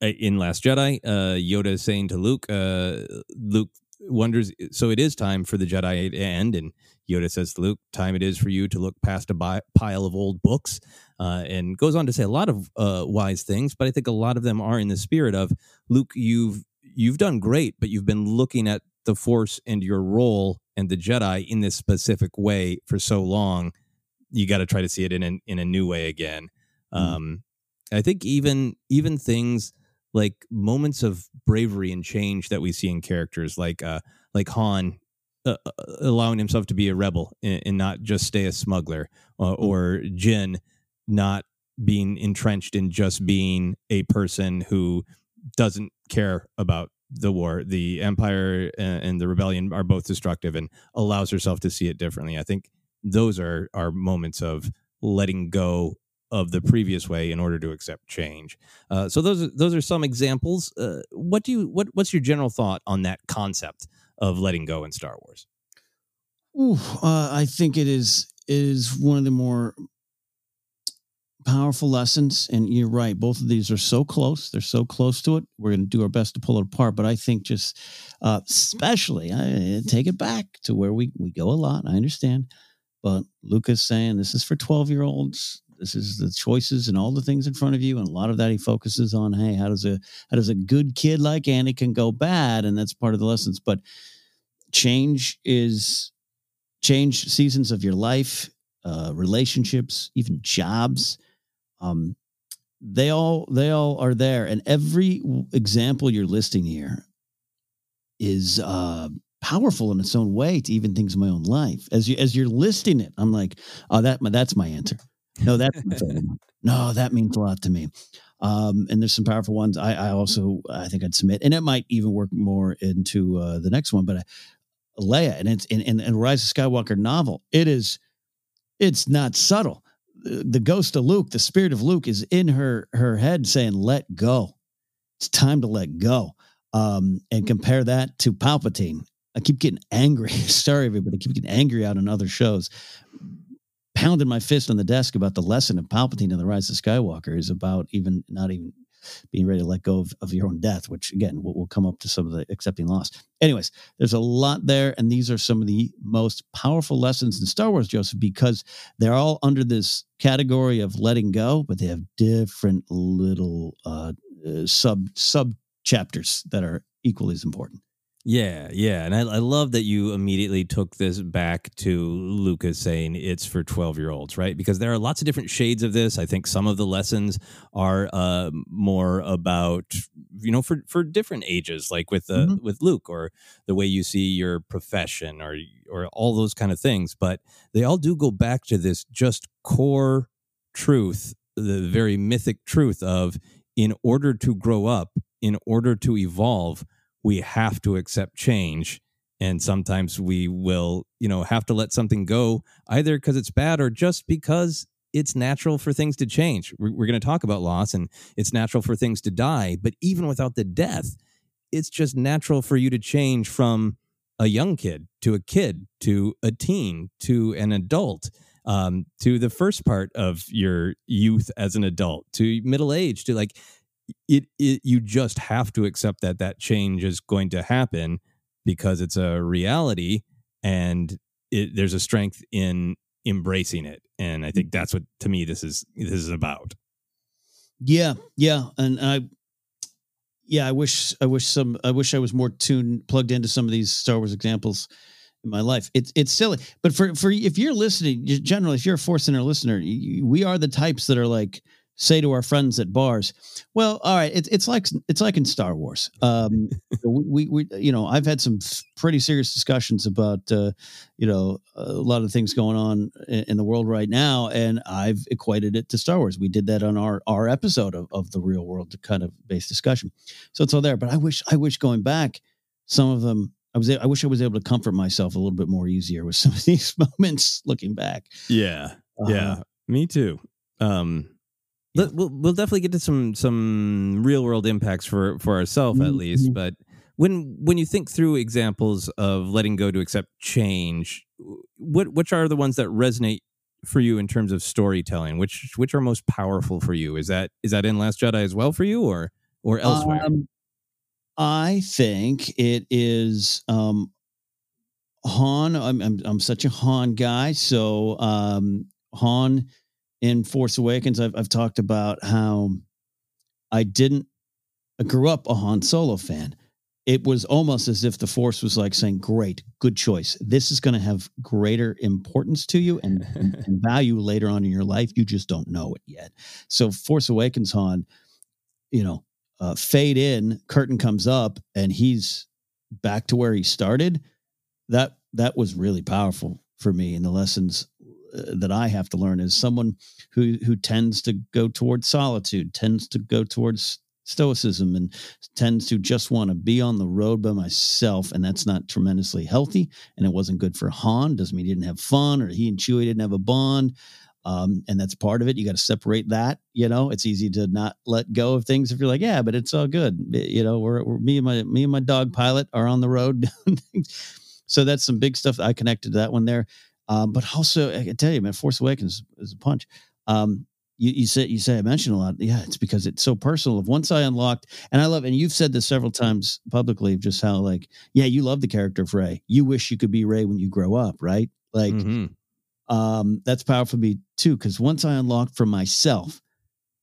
in Last Jedi, uh, Yoda is saying to Luke, uh, Luke wonders, so it is time for the Jedi to end. And Yoda says to Luke, time it is for you to look past a bi- pile of old books. Uh, and goes on to say a lot of uh, wise things, but I think a lot of them are in the spirit of Luke, you've you've done great, but you've been looking at the Force and your role and the Jedi in this specific way for so long you got to try to see it in a, in a new way again. Um, I think even even things like moments of bravery and change that we see in characters like uh like Han uh, uh, allowing himself to be a rebel and, and not just stay a smuggler uh, or Jyn not being entrenched in just being a person who doesn't care about the war. The empire and, and the rebellion are both destructive and allows herself to see it differently. I think those are are moments of letting go of the previous way in order to accept change. Uh, so those are, those are some examples. Uh, what do you what what's your general thought on that concept of letting go in Star Wars? Ooh, uh, I think it is it is one of the more powerful lessons. And you're right, both of these are so close. They're so close to it. We're going to do our best to pull it apart. But I think just, uh, especially, I take it back to where we we go a lot. I understand, but Lucas saying this is for twelve year olds. This is the choices and all the things in front of you, and a lot of that he focuses on. Hey, how does a how does a good kid like Anakin go bad? And that's part of the lessons. But change is change seasons of your life, uh, relationships, even jobs. Um, they all they all are there, and every example you're listing here is uh, powerful in its own way to even things in my own life. As you as you're listing it, I'm like, oh, that that's my answer. No, that's no, that means a lot to me. Um, and there's some powerful ones. I, I also I think I'd submit, and it might even work more into uh, the next one. But uh, Leia, and it's in, in, in Rise of Skywalker novel, it is it's not subtle. The, the ghost of Luke, the spirit of Luke, is in her her head saying, "Let go. It's time to let go." Um, and compare that to Palpatine. I keep getting angry. Sorry, everybody. I keep getting angry out on other shows pounding my fist on the desk about the lesson of Palpatine and the Rise of Skywalker is about even not even being ready to let go of, of your own death, which again will, will come up to some of the accepting loss. Anyways, there's a lot there, and these are some of the most powerful lessons in Star Wars, Joseph, because they're all under this category of letting go, but they have different little uh, uh, sub sub chapters that are equally as important. Yeah, yeah, and I, I love that you immediately took this back to Lucas saying it's for twelve-year-olds, right? Because there are lots of different shades of this. I think some of the lessons are uh, more about you know for for different ages, like with uh, mm-hmm. with Luke, or the way you see your profession, or or all those kind of things. But they all do go back to this just core truth, the very mythic truth of in order to grow up, in order to evolve we have to accept change and sometimes we will you know have to let something go either because it's bad or just because it's natural for things to change. We're, we're going to talk about loss and it's natural for things to die but even without the death it's just natural for you to change from a young kid to a kid to a teen to an adult um, to the first part of your youth as an adult to middle age to like it, it you just have to accept that that change is going to happen because it's a reality and it, there's a strength in embracing it. And i think mm. that's what to me this is this is about. Yeah yeah and i yeah i wish i wish some i wish i was more tuned plugged into some of these star wars examples in my life. It's it's silly but for for if you're listening generally if you're a force center listener you, we are the types that are like say to our friends at bars, "Well, all right, it's it's like it's like in Star Wars. Um, we, we you know I've had some pretty serious discussions about uh, you know a lot of things going on in, in, the world right now, and I've equated it to Star Wars. We did that on our our episode of, of the real world kind of based discussion. So it's all there. But I wish I wish going back, some of them I was I wish I was able to comfort myself a little bit more easier with some of these moments looking back. Yeah, uh, yeah, me too. Um, yeah. We'll we'll definitely get to some some real world impacts for for ourselves mm-hmm. at least, but when when you think through examples of letting go to accept change, what which are the ones that resonate for you in terms of storytelling? Which which are most powerful for you? Is that is that in Last Jedi as well for you, or or elsewhere? Um, I think it is um, Han. I'm, I'm I'm such a Han guy, so um, Han in Force Awakens, I've, I've talked about how I didn't, I grew up a Han Solo fan. it was almost as if the force was like saying, "Great, good choice. This is going to have greater importance to you and, and, and value later on in your life. You just don't know it yet." So, Force Awakens, Han, you know, uh, fade in, curtain comes up, and he's back to where he started. That that was really powerful for me, and the lessons that I have to learn is someone who who tends to go towards solitude, tends to go towards stoicism and tends to just want to be on the road by myself and that's not tremendously healthy and it wasn't good for han doesn't mean he didn't have fun or he and chewie didn't have a bond um, and that's part of it you got to separate that you know? It's easy to not let go of things if you're like yeah but it's all good you know we're, we're me and my me and my dog pilot are on the road so that's some big stuff i connected to that one there um, but also i can tell you man force awakens is a punch um, you, you said you say I mentioned a lot. Yeah, it's because it's so personal. Of once I unlocked, and I love, and you've said this several times publicly, just how like, yeah, you love the character of Rey. You wish you could be Rey when you grow up, right? Like, Mm-hmm. um, that's powerful for me too. Because once I unlocked for myself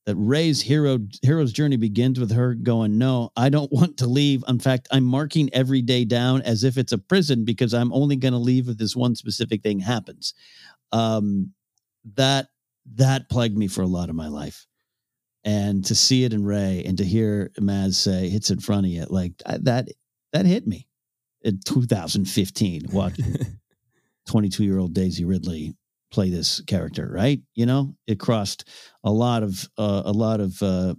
that Rey's hero hero's journey begins with her going, no, I don't want to leave. In fact, I'm marking every day down as if it's a prison because I'm only going to leave if this one specific thing happens. Um, that that plagued me for a lot of my life. And to see it in Rey and to hear Maz say it's in front of you, like that, that hit me in 2015 watching 22 year old Daisy Ridley play this character, right? You know, it crossed a lot of, uh, a lot of, uh,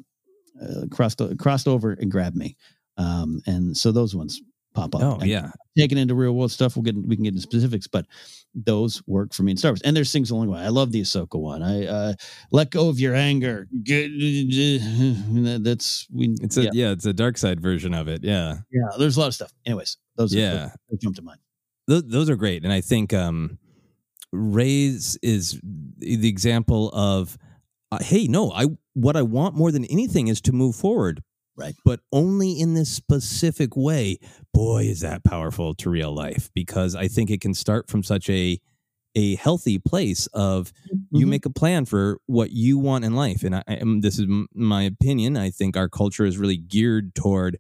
uh, crossed, crossed over and grabbed me. Um, and so those ones pop up. Oh, And yeah. Taking into real world stuff, we'll get, we can get into specifics, but those work for me in Star Wars. And there's things along the way. I love the Ahsoka one. I uh, let go of your anger. Get, that's we. It's a yeah. it's a dark side version of it. Yeah, yeah. There's a lot of stuff. Anyways, those Yeah. those jump to mind. those, those are great, and I think um, Rey's is the example of, uh, hey, no, I what I want more than anything is to move forward, right? But only in this specific way. Boy, is that powerful to real life because I think it can start from such a a healthy place of you Mm-hmm. make a plan for what you want in life and I, I am this is m- my opinion i think our culture is really geared toward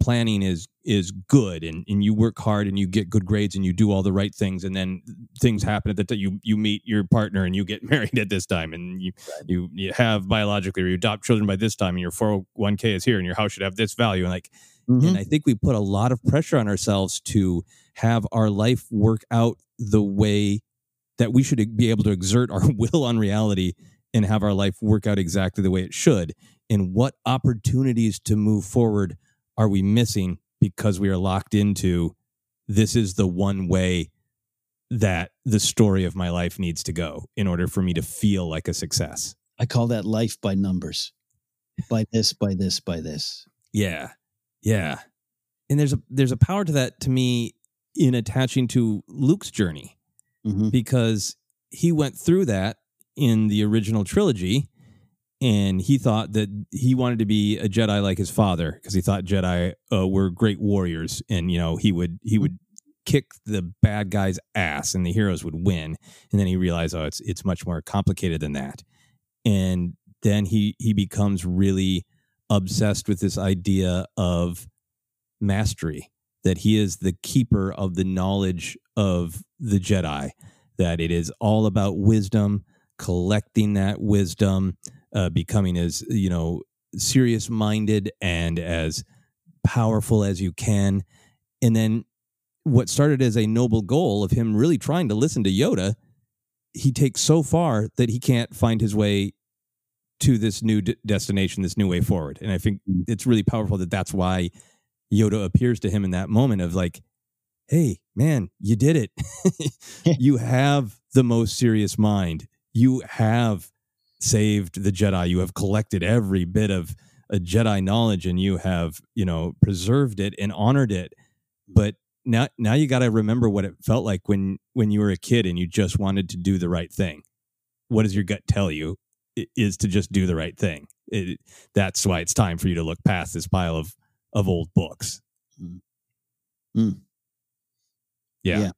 planning is is good and, and you work hard and you get good grades and you do all the right things and then things happen at the t- you you meet your partner and you get married at this time and you you you have biologically or you adopt children by this time and your 401k is here and your house should have this value and like and mm-hmm. I think we put a lot of pressure on ourselves to have our life work out the way that we should be able to exert our will on reality and have our life work out exactly the way it should. And what opportunities to move forward are we missing because we are locked into this is the one way that the story of my life needs to go in order for me to feel like a success. I call that life by numbers. By this, by this, by this. Yeah. Yeah. And there's a there's a power to that to me in attaching to Luke's journey Mm-hmm. because he went through that in the original trilogy and he thought that he wanted to be a Jedi like his father because he thought Jedi uh, were great warriors and you know he would he would kick the bad guy's ass and the heroes would win. And then he realized oh it's it's much more complicated than that. And then he he becomes really obsessed with this idea of mastery that he is the keeper of the knowledge of the Jedi, that it is all about wisdom, collecting that wisdom, uh, becoming as, you know, serious minded and as powerful as you can. And then what started as a noble goal of him really trying to listen to Yoda, he takes so far that he can't find his way to this new d- destination, this new way forward. And I think it's really powerful that that's why Yoda appears to him in that moment of like, hey, man, you did it. you have the most serious mind. You have saved the Jedi. You have collected every bit of a Jedi knowledge and you have, you know, preserved it and honored it. But now now you got to remember what it felt like when when you were a kid and you just wanted to do the right thing. What does your gut tell you? It is to just do the right thing. It, that's why it's time for you to look past this pile of of old books. Mm. Yeah. Yeah.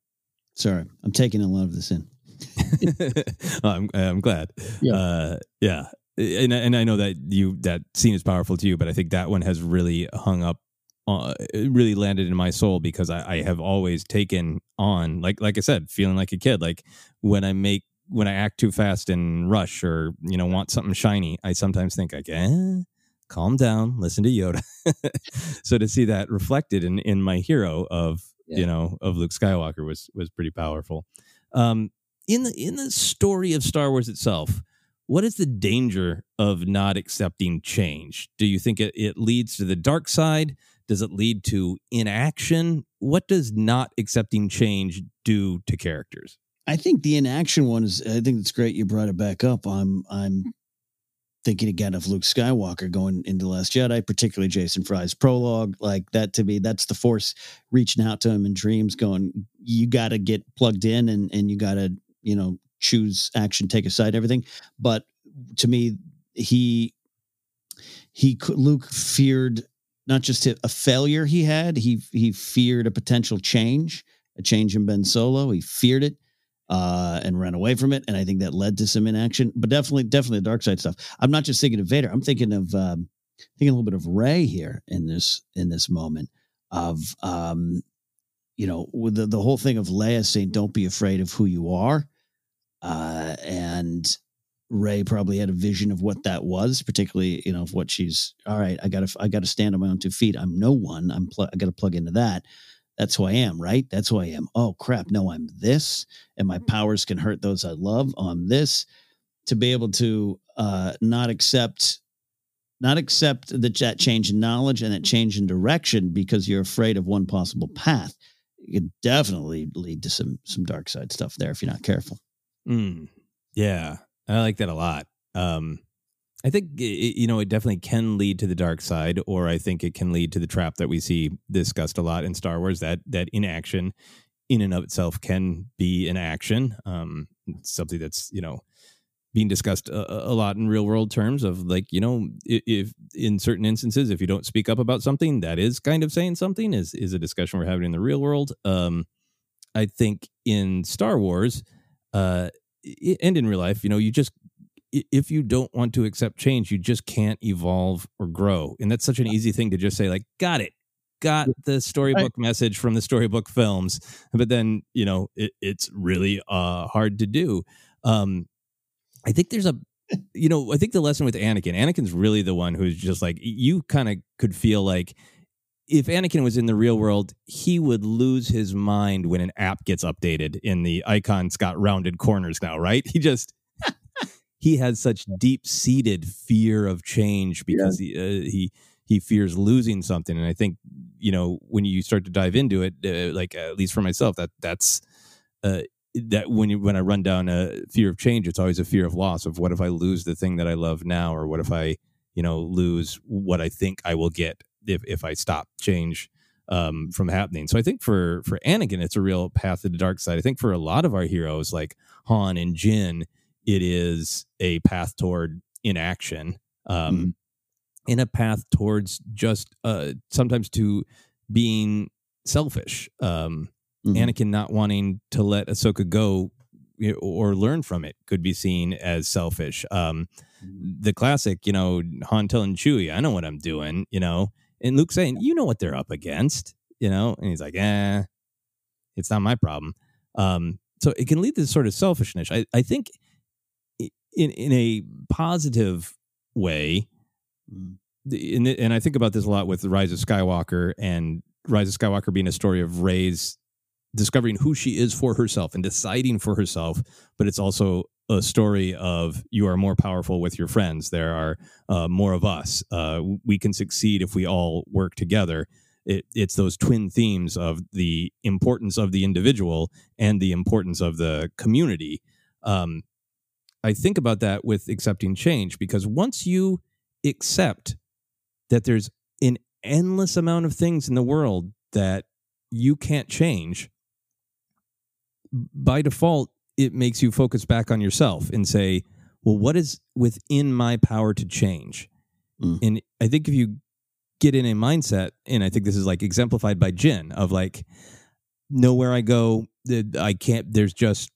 Sorry, I'm taking a lot of this in. I'm I'm glad. Yeah. Uh, yeah. And and I know that you that scene is powerful to you, but I think that one has really hung up uh, really landed in my soul because I, I have always taken on like like I said, feeling like a kid. Like when I make when I act too fast and rush or you know want something shiny, I sometimes think like, eh, calm down, listen to Yoda. so to see that reflected in in my hero of Yeah. you know of Luke Skywalker was was pretty powerful. Um, in the in the story of Star Wars itself, what is the danger of not accepting change? Do you think it, it leads to the dark side? Does it lead to inaction? What does not accepting change do to characters? I think the inaction one is. I think it's great you brought it back up. I'm I'm thinking again of Luke Skywalker going into Last Jedi, particularly Jason Fry's prologue. Like that to me, that's the Force reaching out to him in dreams, going, "You got to get plugged in, and and you got to you know choose action, take a side, everything." But to me, he he Luke feared not just a failure he had, he he feared a potential change, a change in Ben Solo. He feared it uh, and ran away from it, and I think that led to some inaction. But definitely, definitely the dark side stuff. I'm not just thinking of Vader. I'm thinking of um, thinking a little bit of Rey here in this in this moment of um, you know the the whole thing of Leia saying, "Don't be afraid of who you are," uh, and Rey probably had a vision of what that was, particularly you know of what she's. All right, I got to I got to stand on my own two feet. I'm no one. I'm pl- I got to plug into that. That's who I am, right? That's who I am. Oh crap! No, I'm this, and my powers can hurt those I love. I'm this. To be able to uh, not accept, not accept that that change in knowledge and that change in direction because you're afraid of one possible path, it could definitely lead to some some dark side stuff there if you're not careful. Mm, yeah, I like that a lot. Um, I think it, you know it definitely can lead to the dark side, or I think it can lead to the trap that we see discussed a lot in Star Wars that that inaction, in and of itself, can be an action. Um, something that's you know being discussed a, a lot in real world terms of like you know if, if in certain instances if you don't speak up about something that is kind of saying something is is a discussion we're having in the real world. Um, I think in Star Wars uh, and in real life, you know, you just if you don't want to accept change, you just can't evolve or grow, and that's such an easy thing to just say, like, got it, got the storybook message from the storybook films, but then you know it, it's really uh, hard to do. Um, I think there's a you know, I think the lesson with Anakin, Anakin's really the one who's just like you kind of could feel like if Anakin was in the real world, he would lose his mind when an app gets updated in the icon's got rounded corners now, right? He just he has such deep seated fear of change because he, uh, he he fears losing something, and I think you know when you start to dive into it, uh, like at least for myself, that that's uh, that when you when I run down a fear of change, it's always a fear of loss of what if I lose the thing that I love now, or what if I you know lose what I think I will get if if I stop change um, from happening. So I think for for Anakin, it's a real path to the dark side. I think for a lot of our heroes like Han and Jyn, it is a path toward inaction. Um, in a path towards just uh, sometimes to being selfish. Um, Mhm. Anakin not wanting to let Ahsoka go or learn from it could be seen as selfish. Um, the classic, you know, Han telling Chewie, "I know what I'm doing," you know, and Luke saying, "You know what they're up against," you know, and he's like, "Eh, it's not my problem." Um, so it can lead to this sort of selfishness. I, I think in in a positive way, the- and, and I think about this a lot with the Rise of Skywalker and Rise of Skywalker being a story of Rey's discovering who she is for herself and deciding for herself, but it's also a story of you are more powerful with your friends. There are uh, more of us. Uh, we can succeed if we all work together. It, it's those twin themes of the importance of the individual and the importance of the community. Um, I think about that with accepting change because once you accept that there's an endless amount of things in the world that you can't change, by default, it makes you focus back on yourself and say, well, what is within my power to change? And I think if you get in a mindset, and I think this is like exemplified by Jyn of like, nowhere I go, I can't, there's just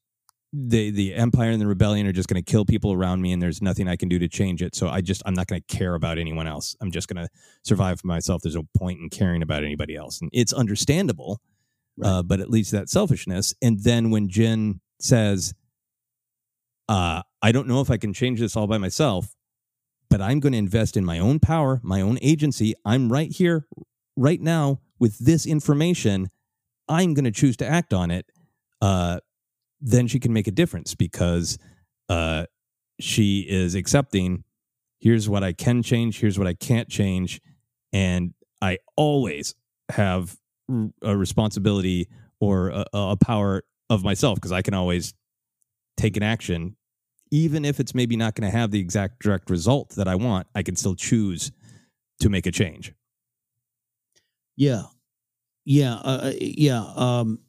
the the empire and the rebellion are just going to kill people around me and there's nothing i can do to change it. So i just i'm not going to care about anyone else. I'm just going to survive for myself. There's no point in caring about anybody else. And it's understandable uh, but it leads to that selfishness. And then when jyn says uh, i don't know if i can change this all by myself but i'm going to invest in my own power my own agency i'm right here right now with this information i'm going to choose to act on it uh, then she can make a difference because uh, she is accepting here's what I can change, here's what I can't change. And I always have a responsibility or a, a power of myself because I can always take an action, even if it's maybe not going to have the exact direct result that I want. I can still choose to make a change. Yeah, yeah, uh, yeah. Um,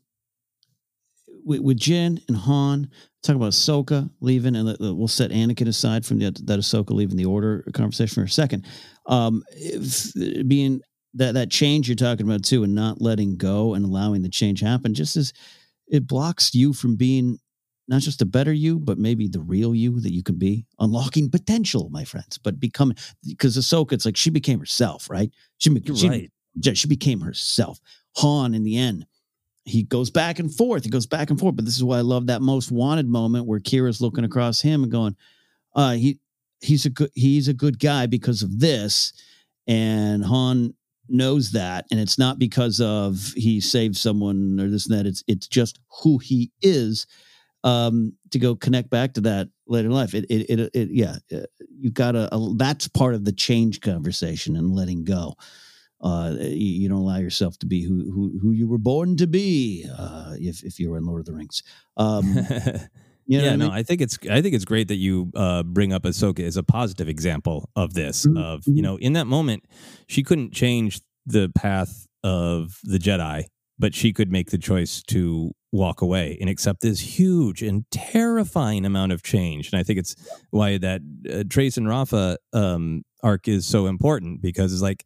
with, with and Han, talk about Ahsoka leaving, and we'll set Anakin aside from the, that Ahsoka leaving the Order conversation for a second. Um, being that that change you're talking about too, and not letting go and allowing the change happen, just as it blocks you from being not just a better you, but maybe the real you that you can be, unlocking potential, my friends. But becoming because Ahsoka, it's like she became herself, right? She, she, right. she became herself. Han, in the end, he goes back and forth. He goes back and forth. But this is why I love that most wanted moment where Qi'ra's looking across him and going, uh, he he's a good he's a good guy because of this. And Han knows that. And it's not because of he saved someone or this and that. It's it's just who he is. Um, to go connect back to that later in life. It it it, it yeah, uh, you gotta uh, that's part of the change conversation and letting go uh, you, you, don't allow yourself to be who who, who you were born to be. Uh, if if you were in Lord of the Rings, um, you know yeah, I mean? no, I think it's I think it's great that you uh, bring up Ahsoka as a positive example of this. Mm-hmm. Of you mm-hmm. know, in that moment, she couldn't change the path of the Jedi, but she could make the choice to walk away and accept this huge and terrifying amount of change. And I think it's why that uh, Trace and Rafa um, arc is so important because it's like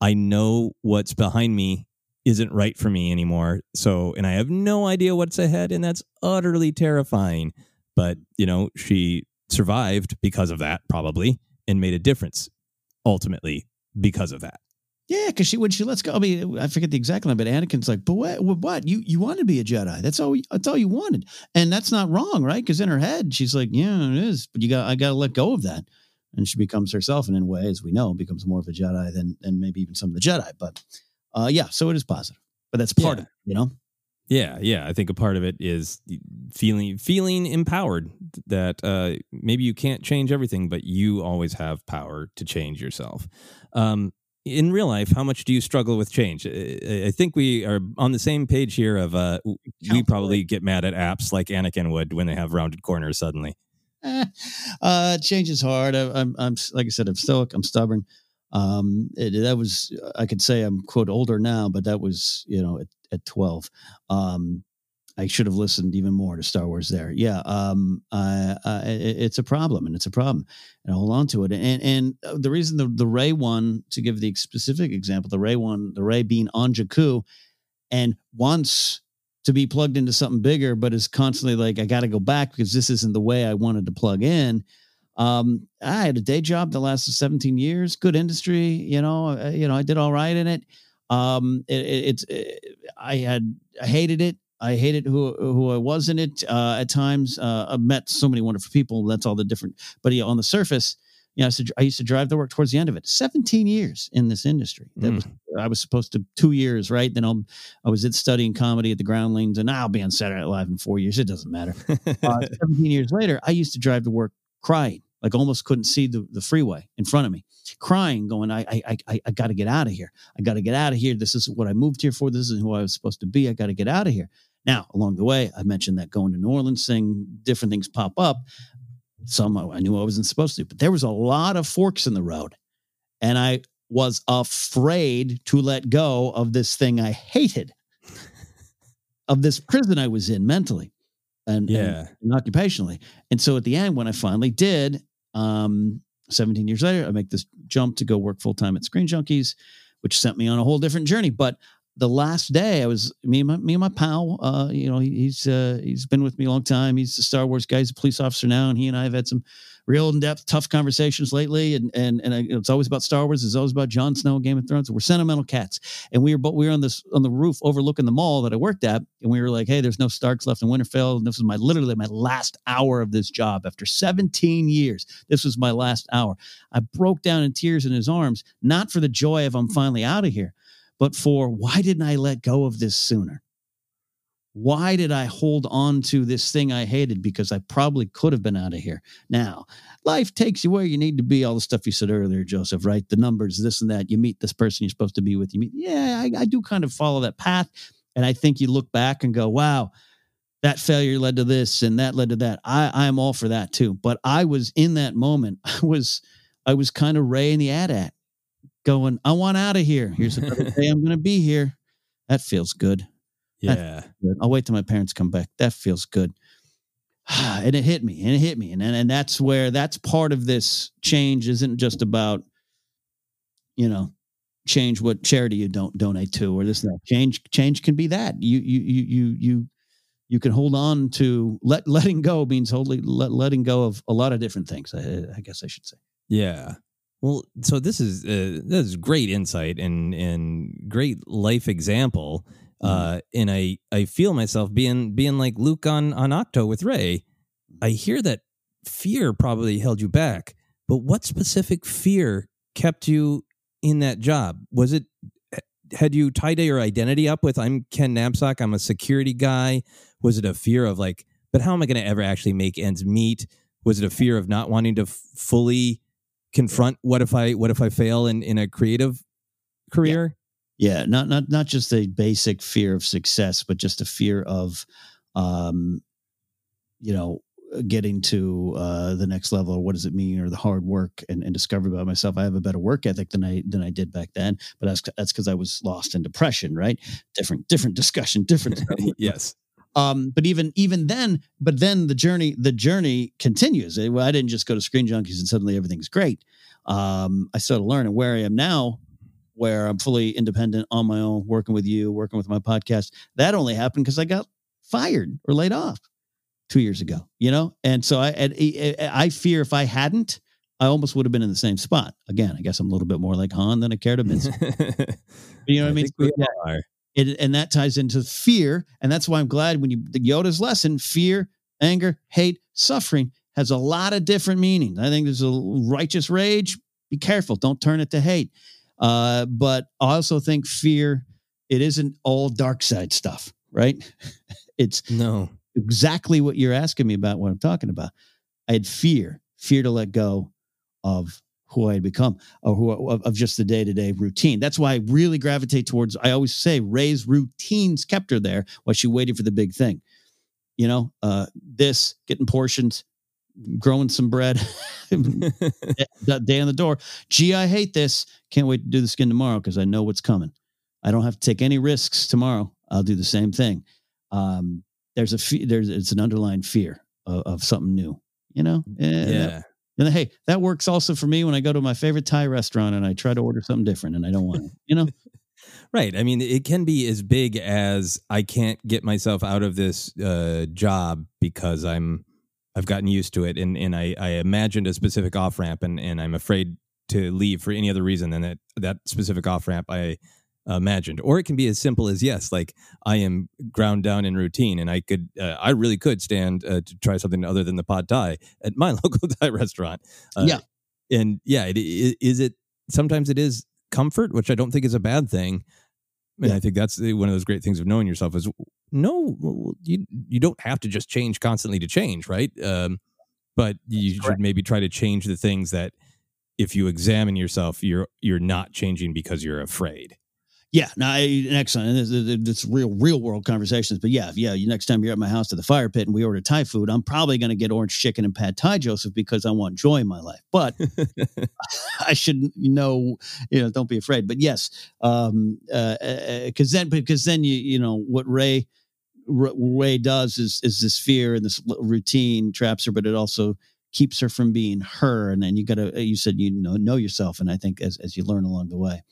I know what's behind me isn't right for me anymore. So, and I have no idea what's ahead, and that's utterly terrifying. But, you know, she survived because of that, probably, and made a difference ultimately because of that. Yeah, because she when she lets go. I mean, I forget the exact line, but Anakin's like, "But what? What? You you want to be a Jedi? That's all. That's all you wanted, and that's not wrong, right? Because in her head, she's like, "Yeah, it is." But you got, I got to let go of that and she becomes herself, and in a way, as we know, becomes more of a Jedi than than maybe even some of the Jedi. But uh, yeah, so it is positive, but that's part yeah. of it, you know. Yeah, yeah. I think a part of it is feeling feeling empowered that uh, maybe you can't change everything, but you always have power to change yourself. Um, in real life, how much do you struggle with change? I think we are on the same page here. Of uh, we probably get mad at apps like Anakin would when they have rounded corners suddenly. uh, change is hard. I, am I'm, like I said, I'm stoic. I'm stubborn. Um, it, that was, I could say I'm quote older now, but that was, you know, at, at 12. Um, I should have listened even more to Star Wars there. Yeah. Um, it, it's a problem and it's a problem and I hold on to it. And, and uh, the reason the, the Rey one, to give the specific example, the Rey one, the Rey being on Jakku and wants to be plugged into something bigger, but is constantly like, I got to go back because this isn't the way I wanted to plug in. Um, I had a day job that lasted 17 years, good industry, you know, uh, you know, I did all right in it. Um, it, it, it's, it, I had, I hated it. I hated who who I was in it. Uh, at times, uh, I've met so many wonderful people. That's all the different. But yeah, on the surface, you know, I used, to, I used to drive to work towards the end of it. 17 years in this industry. That mm. was I was supposed to two years, right? Then I'll, I was studying comedy at the Groundlings, and I'll be on Saturday Night Live in four years. It doesn't matter. uh, 17 years later, I used to drive to work crying, like almost couldn't see the, the freeway in front of me, crying, going, I I I, I got to get out of here. I got to get out of here. This is what I moved here for. This is who I was supposed to be. I got to get out of here. Now, along the way, I mentioned that going to New Orleans thing, different things pop up. Some I knew I wasn't supposed to, but there was a lot of forks in the road. And I was afraid to let go of this thing I hated, of this prison I was in mentally and, yeah. and, and occupationally. And so at the end, when I finally did, um, 17 years later, I make this jump to go work full time at Screen Junkies, which sent me on a whole different journey. But the last day I was me and my me and my pal, uh, you know, he, he's uh, he's been with me a long time. He's a Star Wars guy. He's a police officer now, and he and I have had some real in depth, tough conversations lately. And and and uh, I, it's always about Star Wars. It's always about Jon Snow, Game of Thrones. We're sentimental cats, and we were but we were on this on the roof overlooking the mall that I worked at, and we were like, hey, there's no Starks left in Winterfell. And this was my literally my last hour of this job after 17 years. This was my last hour. I broke down in tears in his arms, not for the joy of I'm finally out of here but for why didn't I let go of this sooner? Why did I hold on to this thing I hated? Because I probably could have been out of here. Now, life takes you where you need to be. All the stuff you said earlier, Joseph, right? The numbers, this and that. You meet this person you're supposed to be with. You meet, yeah, I, I do kind of follow that path. And I think you look back and go, wow, that failure led to this and that led to that. I, I am all for that too. But I was in that moment, I was, I was kind of Rey in the AT-AT going, I want out of here. Here's another day I'm going to be here. That feels good. Yeah. I'll wait till my parents come back. That feels good. and it hit me and it hit me. And, and, and that's where that's part of this change isn't just about, you know, change what charity you don't donate to or this, that change, change can be that you, you, you, you, you, you can hold on to let letting go means holding let, letting go of a lot of different things. I, I guess I should say. Yeah. Well, so this is uh, this is great insight and and great life example. Uh, and I I feel myself being being like Luke on on Ahch-To with Rey. I hear that fear probably held you back, but what specific fear kept you in that job? Was it had you tied your identity up with I'm Ken Napzok, I'm a security guy? Was it a fear of like, but how am I going to ever actually make ends meet? Was it a fear of not wanting to f- fully confront what if I what if I fail in in a creative career? Yeah. not not not just a basic fear of success, but just a fear of um you know getting to uh, the next level or what does it mean or the hard work and, and discovery about myself i have a better work ethic than i than i did back then but that's that's because i was lost in depression right different different discussion different yes um, but even even then, but then the journey the journey continues. I, I didn't just go to Screen Junkies and suddenly everything's great. Um, I started learning where I am now, where I'm fully independent on my own, working with you, working with my podcast. That only happened because I got fired or laid off two years ago. You know, and so I I, I fear if I hadn't, I almost would have been in the same spot. Again, I guess I'm a little bit more like Han than I care to miss. you know what I, I mean? So, yeah, it, and that ties into fear. And that's why I'm glad when you, the Yoda's lesson, fear, anger, hate, suffering has a lot of different meanings. I think there's a righteous rage. Be careful. Don't turn it to hate. Uh, but I also think fear, it isn't all dark side stuff, right? it's no exactly what you're asking me about what I'm talking about. I had fear, fear to let go of who I had become or who of, of just the day to day routine. That's why I really gravitate towards. I always say Rey's routines kept her there while she waited for the big thing. You know, uh, this getting portions, growing some bread, that day on the door. Gee, I hate this. Can't wait to do the skin tomorrow because I know what's coming. I don't have to take any risks tomorrow. I'll do the same thing. Um, there's a fe- there's it's an underlying fear of, of something new. You know, and yeah. That, and hey, that works also for me when I go to my favorite Thai restaurant and I try to order something different and I don't want it, you know? right. I mean, it can be as big as I can't get myself out of this uh, job because I'm I've gotten used to it and, and I, I imagined a specific off ramp and, and I'm afraid to leave for any other reason than that that specific off ramp I imagined. Or it can be as simple as yes like i am ground down in routine and i could uh, i really could stand uh, to try something other than the pad thai at my local thai restaurant. Uh, yeah. and yeah it, it, is it sometimes it is comfort which i don't think is a bad thing and i think that's one of those great things of knowing yourself is no you you don't have to just change constantly to change right? Um, but you should maybe try to change the things that if you examine yourself you're you're not changing because you're afraid yeah, no, excellent. And it's, real, real world conversations. But yeah, yeah, next time you're at my house to the fire pit and we order Thai food, I'm probably going to get orange chicken and pad Thai, Joseph, because I want joy in my life. But I should know, you know, don't be afraid. But yes, um, uh, because uh, then, because then you, you know, what Rey, Ray does is is this fear and this routine traps her, but it also keeps her from being her. And then you got to, you said you know know yourself, and I think as as you learn along the way.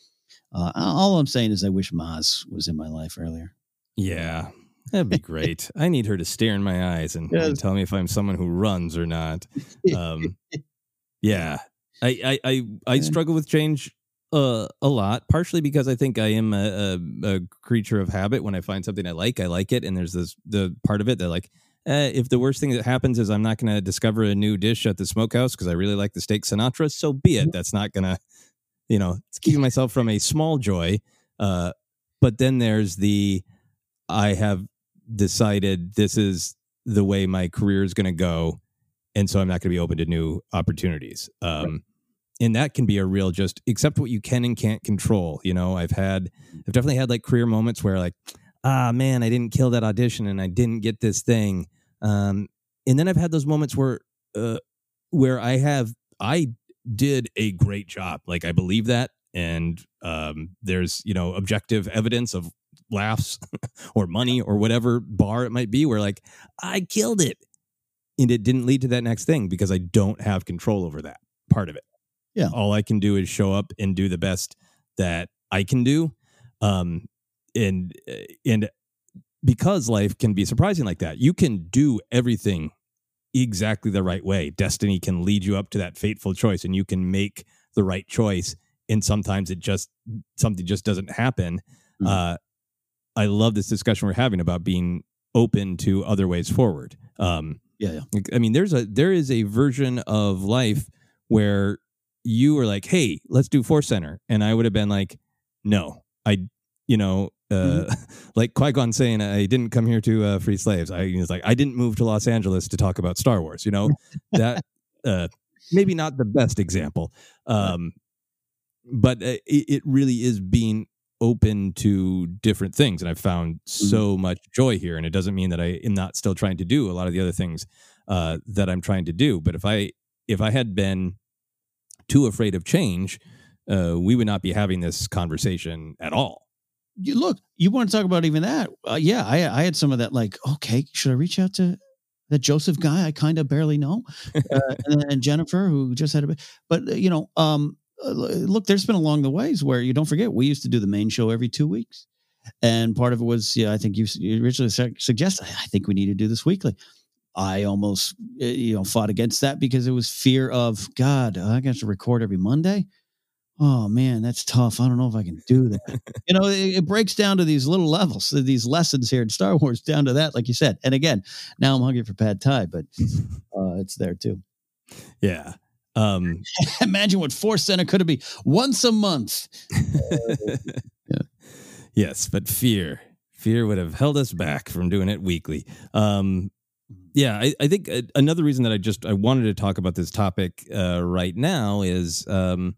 Uh, all I'm saying is I wish Maz was in my life earlier. Yeah, that'd be great. I need her to stare in my eyes and, and tell me if I'm someone who runs or not. Um, yeah, I I I, I struggle with change uh, a lot, partially because I think I am a, a, a creature of habit. When I find something I like, I like it, and there's this the part of it that like. Uh, if the worst thing that happens is I'm not going to discover a new dish at the smokehouse because I really like the steak Sinatra, so be it. That's not going to, you know, it's keeping myself from a small joy. Uh, but then there's the I have decided this is the way my career is going to go, and so I'm not going to be open to new opportunities. Um, And that can be a real just accept what you can and can't control. You know, I've had, I've definitely had like career moments where like, ah man, I didn't kill that audition and I didn't get this thing. Um, and then I've had those moments where, uh, where I have I did a great job. Like I believe that, and um, there's you know objective evidence of laughs or money or whatever bar it might be. Where like I killed it, and it didn't lead to that next thing because I don't have control over that part of it. Yeah, all I can do is show up and do the best that I can do. Um, and and because life can be surprising like that, you can do everything exactly the right way. Destiny can lead you up to that fateful choice and you can make the right choice. And sometimes it just, something just doesn't happen. Uh, I love this discussion we're having about being open to other ways forward. Um, yeah, yeah. I mean, there's a, there is a version of life where you were like, Hey, let's do Force Center. And I would have been like, no, I, you know, uh, like Qui Gon saying, "I didn't come here to uh, free slaves." I was like, I didn't move to Los Angeles to talk about Star Wars. You know, that uh, maybe not the best example, um, but uh, it, it really is being open to different things, and I've found so much joy here. And it doesn't mean that I am not still trying to do a lot of the other things uh, that I'm trying to do. But if I if I had been too afraid of change, uh, we would not be having this conversation at all. You look, you want to talk about even that? Uh, yeah, I I had some of that. Like, okay, should I reach out to that Joseph guy I kind of barely know, uh, and, and Jennifer who just had a bit. But uh, you know, um, uh, look, there's been along the ways where you don't forget we used to do the main show every two weeks, and part of it was yeah, I think you, you originally suggested I think we need to do this weekly. I almost uh, you know fought against that because it was fear of God. I got to record every Monday. Oh man, that's tough. I don't know if I can do that. you know, it, it breaks down to these little levels, these lessons here in Star Wars, down to that, like you said. And again, now I'm hungry for pad thai, but uh, it's there too. Yeah. Um, Imagine what Force Center could be once a month. Yeah. Yes, but fear, fear would have held us back from doing it weekly. Um, yeah, I, I think uh, another reason that I just I wanted to talk about this topic uh, right now is um,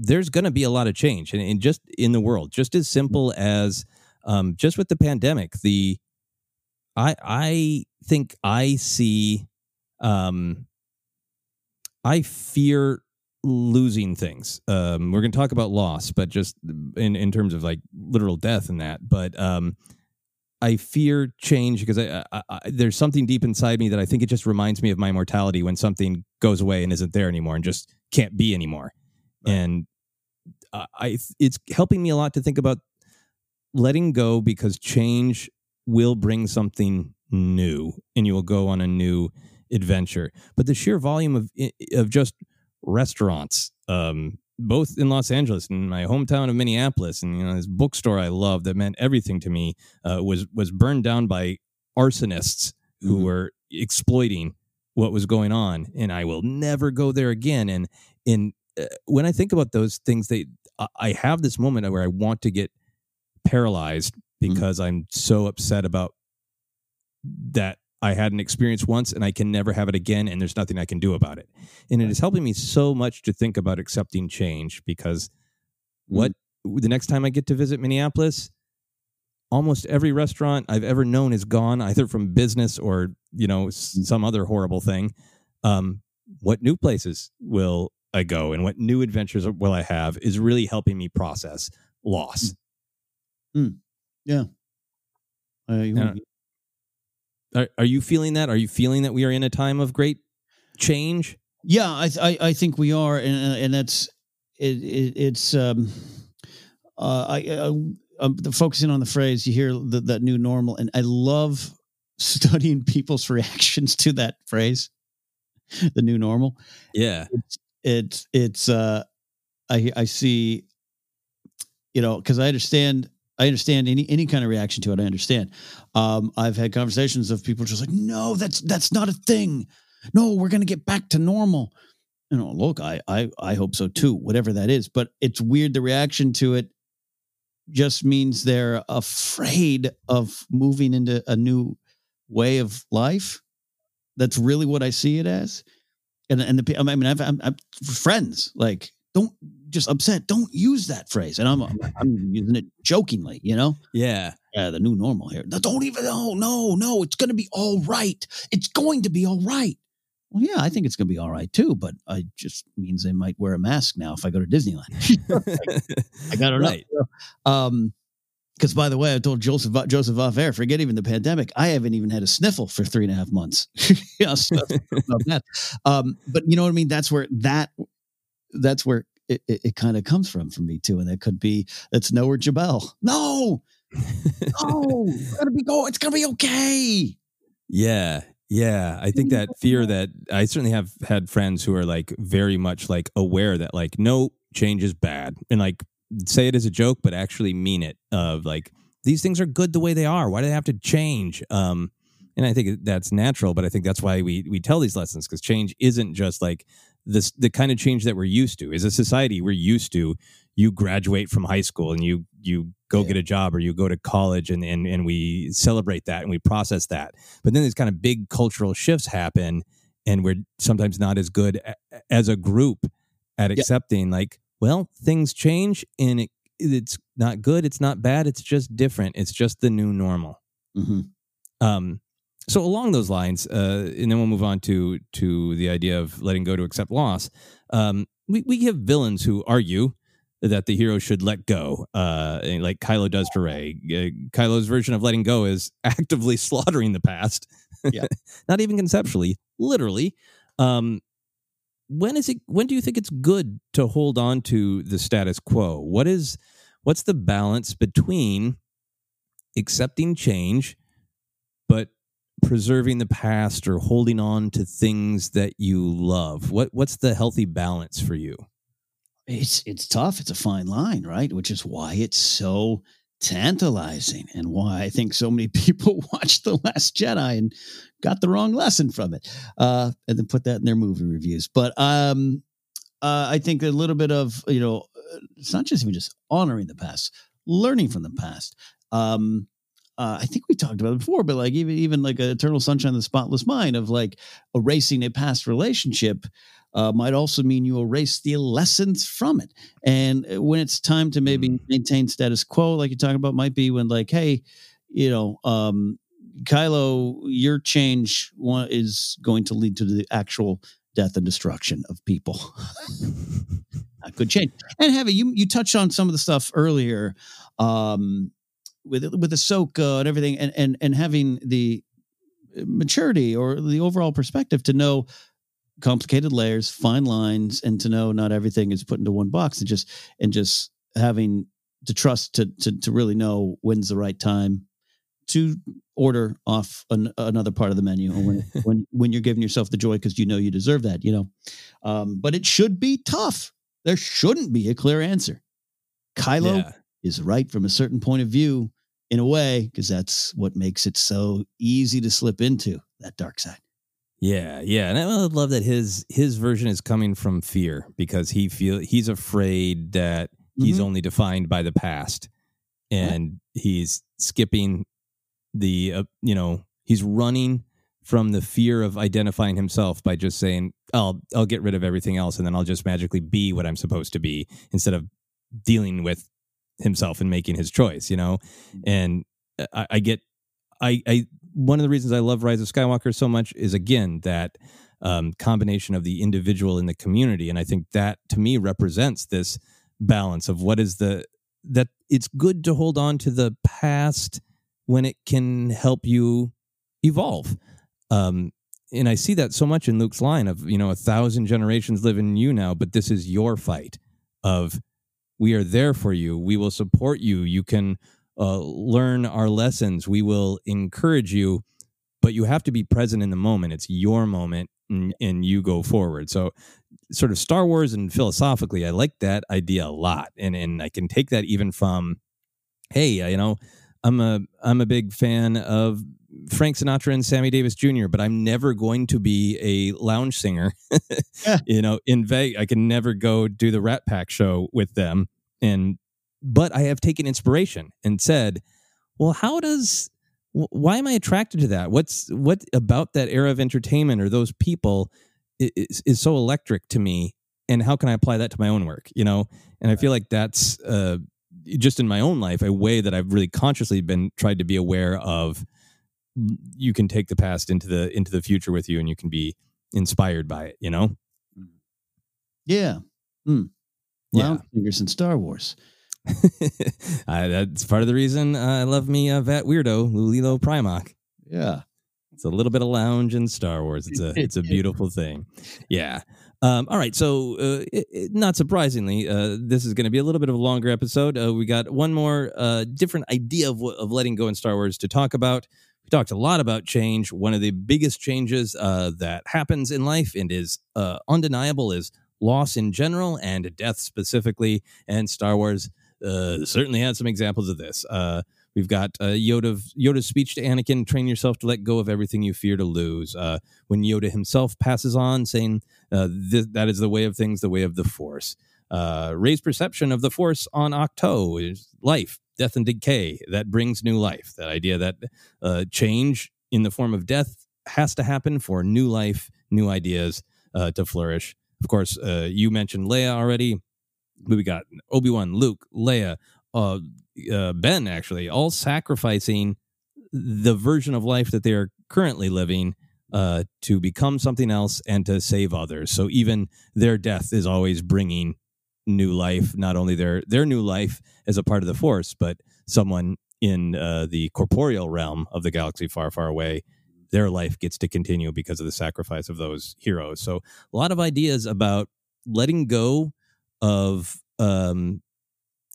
there's going to be a lot of change, and, and just in the world, just as simple as um, just with the pandemic, the I I think I see um, I fear losing things. Um, we're going to talk about loss, but just in in terms of like literal death and that. But um, I fear change because I, I, I, there's something deep inside me that I think it just reminds me of my mortality when something goes away and isn't there anymore and just can't be anymore. And uh, I it's helping me a lot to think about letting go because change will bring something new and you will go on a new adventure. But the sheer volume of of just restaurants, um, both in Los Angeles and my hometown of Minneapolis, and you know this bookstore I love that meant everything to me uh, was was burned down by arsonists who were exploiting what was going on, and I will never go there again. And in uh, when I think about those things, they I- have this moment where I want to get paralyzed mm-hmm. because I'm so upset about that I had an experience once and I can never have it again, and there's nothing I can do about it. And it is helping me so much to think about accepting change because mm-hmm. what the next time I get to visit Minneapolis, almost every restaurant I've ever known is gone, either from business or you know s- mm-hmm. some other horrible thing. Um, what new places will I go, and what new adventures will I have? Is really helping me process loss. Mm. Yeah. Uh, you. Are, are you feeling that? Are you feeling that we are in a time of great change? Yeah, I, I I think we are, and and that's it, it it's um uh, I, uh, I'm focusing on the phrase you hear the, that new normal, and I love studying people's reactions to that phrase, the new normal. Yeah, it's it's, it's uh, I I see, you know, because I understand I understand any any kind of reaction to it. I understand. Um, I've had conversations of people just like, no, that's that's not a thing. No, we're gonna get back to normal. You know, look, I I I hope so too. Whatever that is, but it's weird. The reaction to it just means they're afraid of moving into a new way of life. That's really what I see it as. And and the I mean, I've, I'm, I'm friends like don't just upset. Don't use that phrase. And I'm I'm using it jokingly, you know. Yeah. Yeah, the new normal here. Don't even. Oh no, no. It's going to be all right. It's going to be all right. Well, yeah, I think it's going to be all right too. But it just means they might wear a mask now if I go to Disneyland. I got it right. Um, because by the way, I told Joseph Joseph off air, forget even the pandemic. I haven't even had a sniffle for three and a half months. yeah, so. Um, but you know what I mean? That's where that that's where it, it, it kind of comes from for me too. And that could be that's nowhere Jabel. No, no, it's gonna be go. It's gonna be okay. Yeah, yeah. I think that fear that I certainly have had friends who are like very much like aware that like no change is bad and like say it as a joke, but actually mean it. Of like these things are good the way they are. Why do they have to change? Um, and I think that's natural, but I think that's why we we tell these lessons because change isn't just like this the kind of change that we're used to. As a society, we're used to you graduate from high school and you you go yeah. get a job or you go to college and, and and we celebrate that and we process that. But then these kind of big cultural shifts happen and we're sometimes not as good as a group at accepting yeah. like well, things change and it, it's not good, it's not bad, it's just different. It's just the new normal. Mm-hmm. Um, so along those lines, uh, and then we'll move on to to the idea of letting go to accept loss. Um, we we have villains who argue that the hero should let go, uh, like Kylo does to Rey. Uh, Kylo's version of letting go is actively slaughtering the past. Yeah. not even conceptually, literally. Um, when is it when do you think it's good to hold on to the status quo? What is what's the balance between accepting change but preserving the past or holding on to things that you love? What what's the healthy balance for you? It's it's tough. It's a fine line right? Which is why it's so tantalizing and why I think so many people watched The Last Jedi and got the wrong lesson from it, uh, and then put that in their movie reviews. But um, uh, I think a little bit of you know, it's not just even just honoring the past, learning from the past. Um, uh, I think we talked about it before, but like even even like Eternal Sunshine of the Spotless Mind of like erasing a past relationship uh, might also mean you erase the lessons from it. And uh, when it's time to maybe mm. maintain status quo, like you're talking about, might be when like, hey, you know, um, Kylo, your change is going to lead to the actual death and destruction of people. That could change. And Heavy, you you touched on some of the stuff earlier um, with with Ahsoka and everything, and and and having the maturity or the overall perspective to know complicated layers, fine lines, and to know not everything is put into one box, and just and just having to trust to to to really know when's the right time to order off an, another part of the menu when when when you're giving yourself the joy because you know you deserve that, you know. Um, but it should be tough. There shouldn't be a clear answer. Kylo yeah. is right from a certain point of view in a way because that's what makes it so easy to slip into that dark side. Yeah, yeah, and I love that his his version is coming from fear because he feel he's afraid that mm-hmm. he's only defined by the past, and he's skipping the uh, you know he's running from the fear of identifying himself by just saying I'll I'll get rid of everything else and then I'll just magically be what I'm supposed to be instead of dealing with himself and making his choice, you know, mm-hmm. and uh, I, I get I I one of the reasons I love Rise of Skywalker so much is again that um, combination of the individual and the community, and I think that to me represents this balance of what is the that it's good to hold on to the past when it can help you evolve. Um, and I see that so much in Luke's line of you know a thousand generations live in you now, but this is your fight of We are there for you. We will support you. You can uh, learn our lessons. We will encourage you, but you have to be present in the moment. It's your moment, and, and you go forward. So, sort of Star Wars and philosophically, I like that idea a lot, and and I can take that even from, hey, you know, I'm a I'm a big fan of Frank Sinatra and Sammy Davis Jr., but I'm never going to be a lounge singer. you know, in Vegas, I can never go do the Rat Pack show with them. And but I have taken inspiration and said, well, how does why am I attracted to that? What's what about that era of entertainment or those people is, is so electric to me? And how can I apply that to my own work? You know, and I feel like that's uh, just in my own life a way that I've really consciously been tried to be aware of you can take the past into the into the future with you and you can be inspired by it you know? Yeah. Mm. yeah. fingers in star wars. I, that's part of the reason i love me uh, vat weirdo lulilo primarch yeah. It's a little bit of lounge in star wars. It's a it's a beautiful thing. Yeah um, all right, so uh, it, it, not surprisingly, uh, this is going to be a little bit of a longer episode. Uh, we got one more uh, different idea of, of letting go in Star Wars to talk about. We talked a lot about change. One of the biggest changes uh, that happens in life and is uh, undeniable is loss in general and death specifically. And Star Wars certainly had some examples of this. Uh, we've got uh, Yoda, Yoda's speech to Anakin: "Train yourself to let go of everything you fear to lose." Uh, when Yoda himself passes on, saying, "That is the way of things, the way of the Force." Rey's perception of the Force on Ahch-To is life death and decay that brings new life. That idea that uh, change in the form of death has to happen for new life, new ideas uh, to flourish. Of course, uh, you mentioned Leia already. We got Obi Wan, Luke, Leia, uh, uh, Ben, actually, all sacrificing the version of life that they are currently living uh, to become something else and to save others. So even their death is always bringing new life, not only their their new life as a part of the Force, but someone in uh, the corporeal realm of the galaxy far, far away. Their life gets to continue because of the sacrifice of those heroes. So a lot of ideas about letting go of um,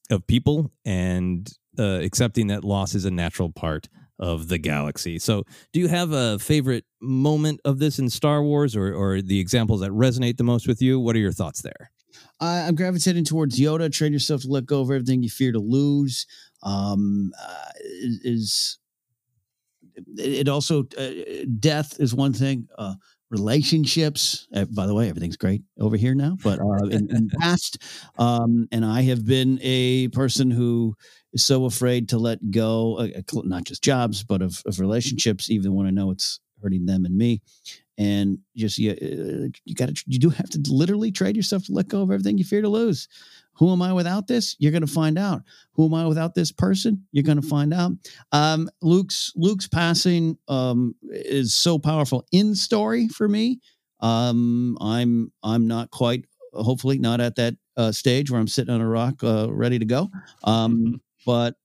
of people and uh, accepting that loss is a natural part of the galaxy. So, do you have a favorite moment of this in Star Wars, or or the examples that resonate the most with you? What are your thoughts there? Uh, I'm gravitating towards Yoda. Train yourself to let go of everything you fear to lose. Um, uh, is it also uh, death is one thing. Uh, relationships. Uh, by the way, everything's great over here now. But uh, in, in past, um, and I have been a person who is so afraid to let go, uh, not just jobs, but of, of relationships, even when I know it's hurting them and me and just you, uh, you got to you do have to literally trade yourself to let go of everything you fear to lose. Who am i without this? You're going to find out. Who am i without this person? You're going to find out. Um, luke's luke's passing um, is so powerful in story for me. Um, i'm i'm not quite hopefully not at that uh, stage where i'm sitting on a rock uh, ready to go. Um, but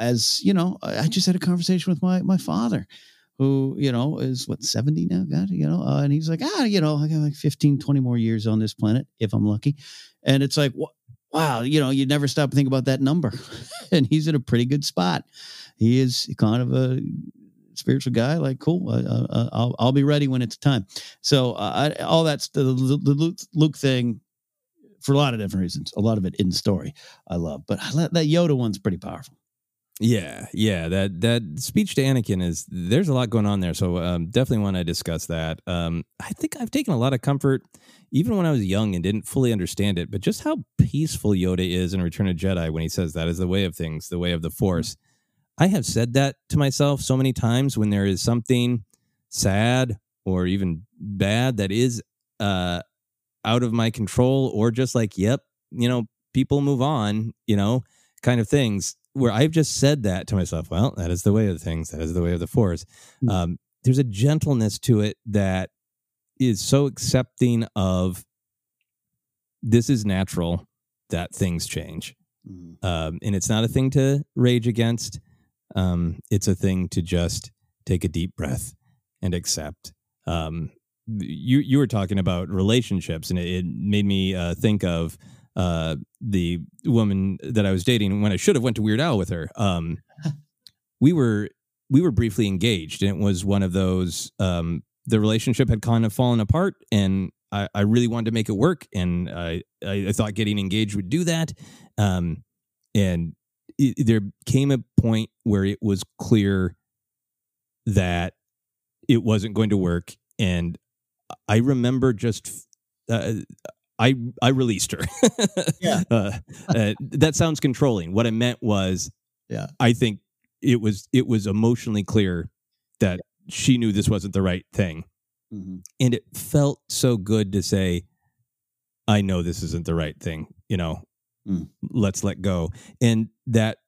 as you know i just had a conversation with my my father who, you know, is what, 70 now, God, you know, uh, and he's like, ah, you know, I got like 15, 20 more years on this planet if I'm lucky. And it's like, wow, you know, you never stop to think about that number. and he's in a pretty good spot. He is kind of a spiritual guy. Like, cool, uh, uh, uh I'll, I'll be ready when it's time. So, uh, I, all that's the, the, the Luke thing for a lot of different reasons. A lot of it in story I love, but that Yoda one's pretty powerful. Yeah, yeah. That that speech to Anakin is there's a lot going on there. So um, definitely want to discuss that. Um, I think I've taken a lot of comfort, even when I was young and didn't fully understand it, but just how peaceful Yoda is in Return of Jedi when he says that is the way of things, the way of the Force. I have said that to myself so many times when there is something sad or even bad that is uh, out of my control, or just like, yep, you know, people move on, you know, kind of things where I've just said that to myself. Well, that is the way of things. That is the way of the force. Mm-hmm. Um, there's a gentleness to it that is so accepting of this is natural that things change. Mm-hmm. Um, and it's not a thing to rage against. Um, it's a thing to just take a deep breath and accept. Um, you you were talking about relationships, and it, it made me uh, think of uh, the woman that I was dating when I should have went to Weird Al with her. Um, we were we were briefly engaged, and it was one of those. Um, the relationship had kind of fallen apart, and I, I really wanted to make it work, and I, I, I thought getting engaged would do that. Um, and it, there came a point where it was clear that it wasn't going to work, and I remember just. Uh, I I released her. Yeah. uh, uh, that sounds controlling. What I meant was, Yeah. I think it was it was emotionally clear that she knew this wasn't the right thing, Mhm. and it felt so good to say, "I know this isn't the right thing." You know, Mm. let's let go. And that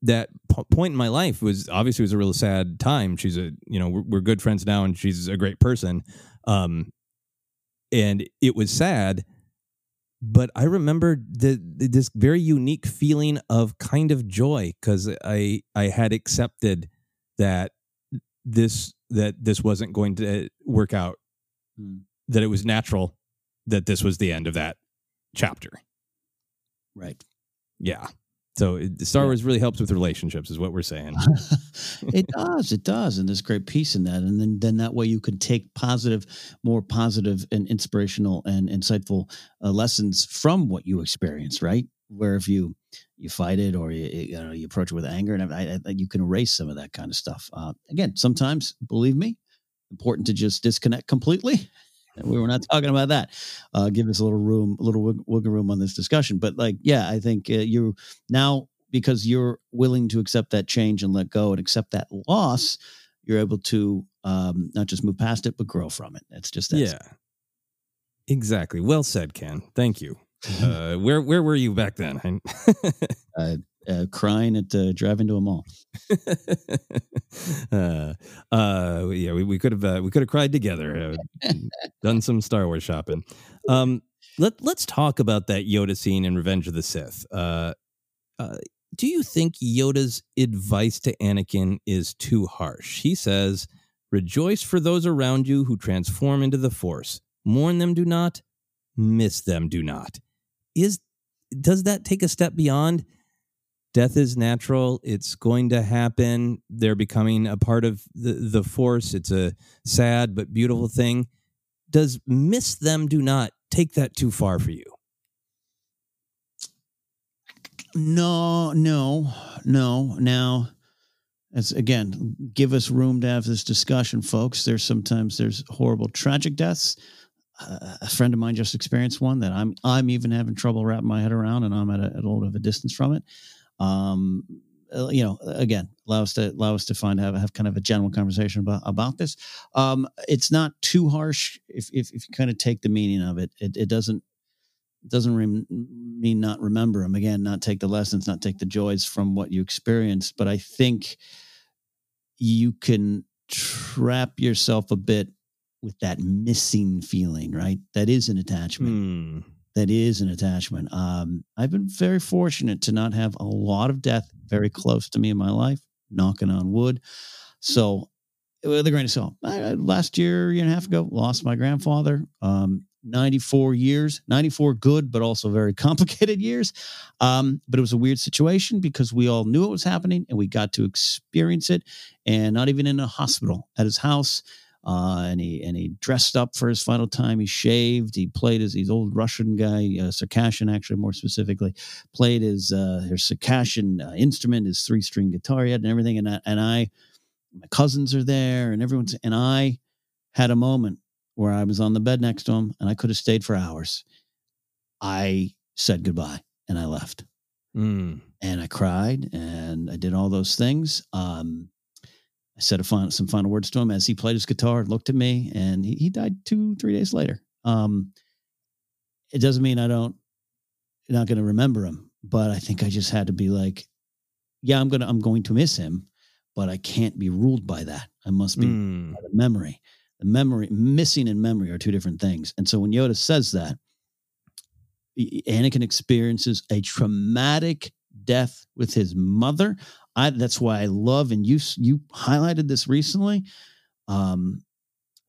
that point in my life was obviously was a real sad time. She's a you know we're, we're good friends now, and she's a great person. Um, and it was sad but I remember the, this very unique feeling of kind of joy because I I had accepted that this that this wasn't going to work out, Hmm. that it was natural that this was the end of that chapter. Right. Yeah. So it, Star Wars really helps with relationships, is what we're saying. it does it does and there's great peace in that and then then that way you can take positive more positive and inspirational and insightful uh, lessons from what you experience right? Where if you you fight it or you, you know you approach it with anger and I, I, you can erase some of that kind of stuff. Uh, again sometimes believe me important to just disconnect completely we were not talking about that uh, give us a little room a little wiggle room on this discussion but like yeah i think uh, you now because you're willing to accept that change and let go and accept that loss you're able to um, not just move past it but grow from it it's just that yeah. Exactly. Well said, Ken. Thank you. Uh, where where were you back then? I- uh, uh, crying at uh, driving to a mall uh, uh, yeah, we, we could have uh, we could have cried together, uh, done some Star Wars shopping. Um, let Let's talk about that Yoda scene in Revenge of the Sith. Uh, uh, do you think Yoda's advice to Anakin is too harsh? He says, "Rejoice for those around you who transform into the Force. Mourn them, do not. Miss them, do not." Is does that take a step beyond? Death is natural. It's going to happen. They're becoming a part of the, the force. It's a sad but beautiful thing. Does miss them do not take that too far for you? No no no. Now as again give us room to have this discussion folks. There's sometimes there's horrible tragic deaths. Uh, a friend of mine just experienced one that i'm i'm even having trouble wrapping my head around and i'm at a, at a little bit of a distance from it um uh, you know again allow us to allow us to find have have kind of a general conversation about about this. Um it's not too harsh if if, if you kind of take the meaning of it. It, it doesn't doesn't rem- mean not remember them again not take the lessons not take the joys from what you experienced but i think you can trap yourself a bit with that missing feeling right? That is an attachment. Hmm. That is an attachment. Um, I've been very fortunate to not have a lot of death very close to me in my life, knocking on wood. So, with a grain of salt, last year, year and a half ago, lost my grandfather. Um, 94 years, 94 good, but also very complicated years. Um, but it was a weird situation because we all knew it was happening and we got to experience it and not even in a hospital at his house. Uh, and he and he dressed up for his final time. He shaved. He played as his old Russian guy, uh, Circassian, actually more specifically, played his uh, his Circassian uh, instrument, his three string guitar he had, and everything. And I, and I, my cousins are there, and everyone's. And I had a moment where I was on the bed next to him, and I could have stayed for hours. I said goodbye and I left, Mm. and I cried, and I did all those things. Um, I said a final, some final words to him as he played his guitar, looked at me, and he, he died two, three days later. Um, it doesn't mean I don't, not going to remember him, but I think I just had to be like, yeah, I'm gonna, I'm going to miss him, but I can't be ruled by that. I must be Mm. the memory. The memory, missing and memory are two different things. And so when Yoda says that, Anakin experiences a traumatic death with his mother. I that's why I love and you you highlighted this recently um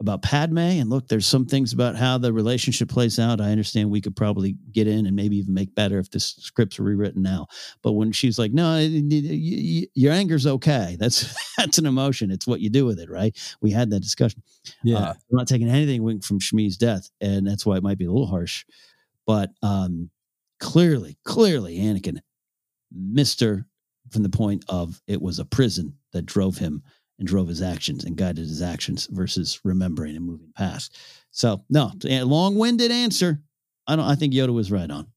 about Padme. And look, there's some things about how the relationship plays out. I understand we could probably get in and maybe even make better if the scripts were rewritten now. But when she's like, "No, your anger's okay. That's that's an emotion. It's what you do with it, right?" We had that discussion. Yeah, uh, I'm not taking anything away from Shmi's death, and that's why it might be a little harsh. But um, clearly, clearly, Anakin, Mister, from the point of it was a prison that drove him and drove his actions and guided his actions versus remembering and moving past. So, no, long-winded answer. I don't. I think Yoda was right on.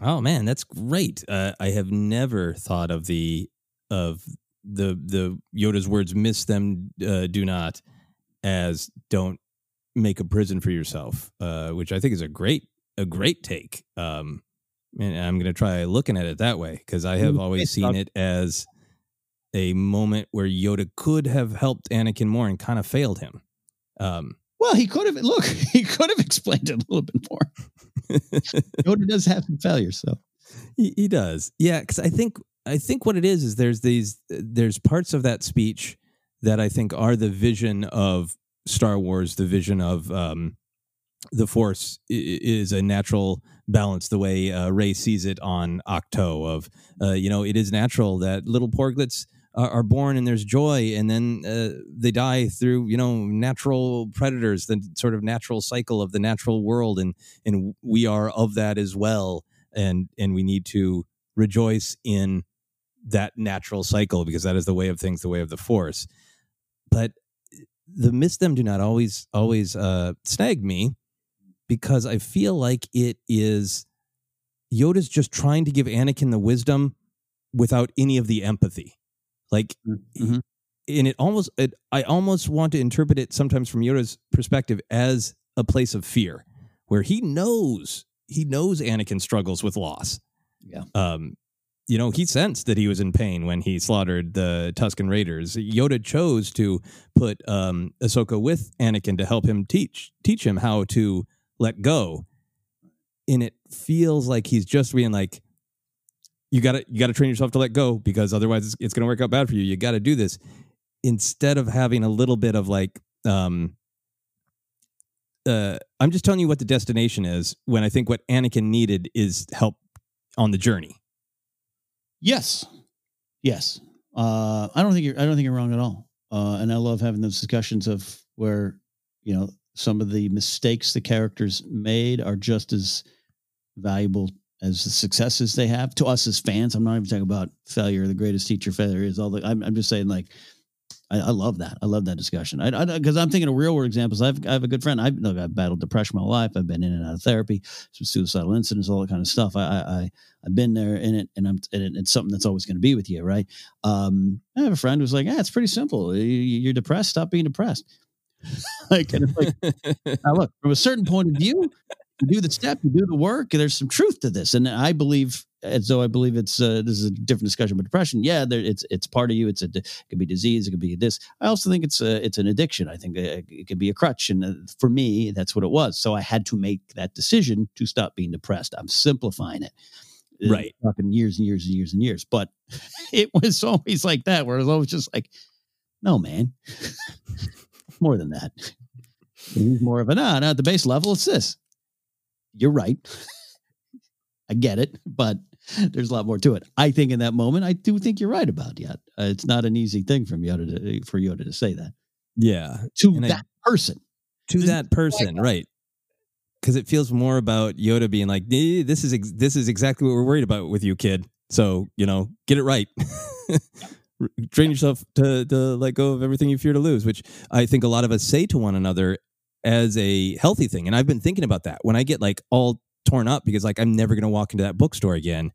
Oh man, that's great. Uh, I have never thought of the of the the Yoda's words "miss them, uh, do not" as "don't make a prison for yourself," uh, which I think is a great a great take. Um, and I'm going to try looking at it that way because I have always seen it as a moment where Yoda could have helped Anakin more and kind of failed him. Um, well, he could have. Look, he could have explained it a little bit more. Yoda does have some failures, so he, he does. Yeah, because I think I think what it is is there's these there's parts of that speech that I think are the vision of Star Wars, the vision of um, the Force is a natural balance, the way uh, Rey sees it on Ahch-To. Of uh, you know, it is natural that little porglets are, are born and there's joy and then uh, they die through you know natural predators the sort of natural cycle of the natural world and and we are of that as well and and we need to rejoice in that natural cycle because that is the way of things the way of the force but the miss them do not always always uh snag me because i feel like it is yoda's just trying to give anakin the wisdom without any of the empathy like, mm-hmm. and it almost, it, I almost want to interpret it sometimes from Yoda's perspective as a place of fear, where he knows he knows Anakin struggles with loss. Yeah. Um, you know, he sensed that he was in pain when he slaughtered the Tusken Raiders. Yoda chose to put um, Ahsoka with Anakin to help him teach teach him how to let go. And it feels like he's just being like, you got to you got to train yourself to let go because otherwise it's, it's to work out bad for you. You got to do this instead of having a little bit of like um uh I'm just telling you what the destination is when I think what Anakin needed is help on the journey. Yes. Yes. Uh I don't think you're I don't think you're wrong at all. Uh and I love having those discussions of where you know some of the mistakes the characters made are just as valuable as the successes they have to us as fans. I'm not even talking about failure. The greatest teacher failure is all the. I'm, I'm just saying like. I, I, love that. I love that discussion. I because I'm thinking of real world examples. I've I have a good friend. I've look, I've battled depression my life. I've been in and out of therapy, some suicidal incidents, all that kind of stuff. I I I've been there in it, and I'm and it's something that's always going to be with you, right? Um, I have a friend who's like, yeah, it's pretty simple. You're depressed. Stop being depressed. like, and it's like, now look from a certain point of view, you do the step, you do the work. There's some truth to this, and I believe, as though I believe it's uh, this is a different discussion, but depression, yeah, there, it's it's part of you. It's a it could be disease, it could be this. I also think it's a it's an addiction. I think uh, it could be a crutch, and uh, for me, that's what it was. So I had to make that decision to stop being depressed. I'm simplifying it uh, right talking years and years and years and years but it was always like that where it was always just like no man more than that he's more of a nah, not at the base level it's this you're right. I get it, but there's a lot more to it. I think in that moment, I do think you're right about Yoda. Uh, it's not an easy thing from Yoda to, for Yoda to say that. Yeah, to and that I, person, to this that person, right? Because it feels more about Yoda being like, "This is ex- this is exactly what we're worried about with you, kid. So you know, get it right." Train yourself to to let go of everything you fear to lose, which I think a lot of us say to one another as a healthy thing. And I've been thinking about that when I get like all torn up because like I'm never going to walk into that bookstore again.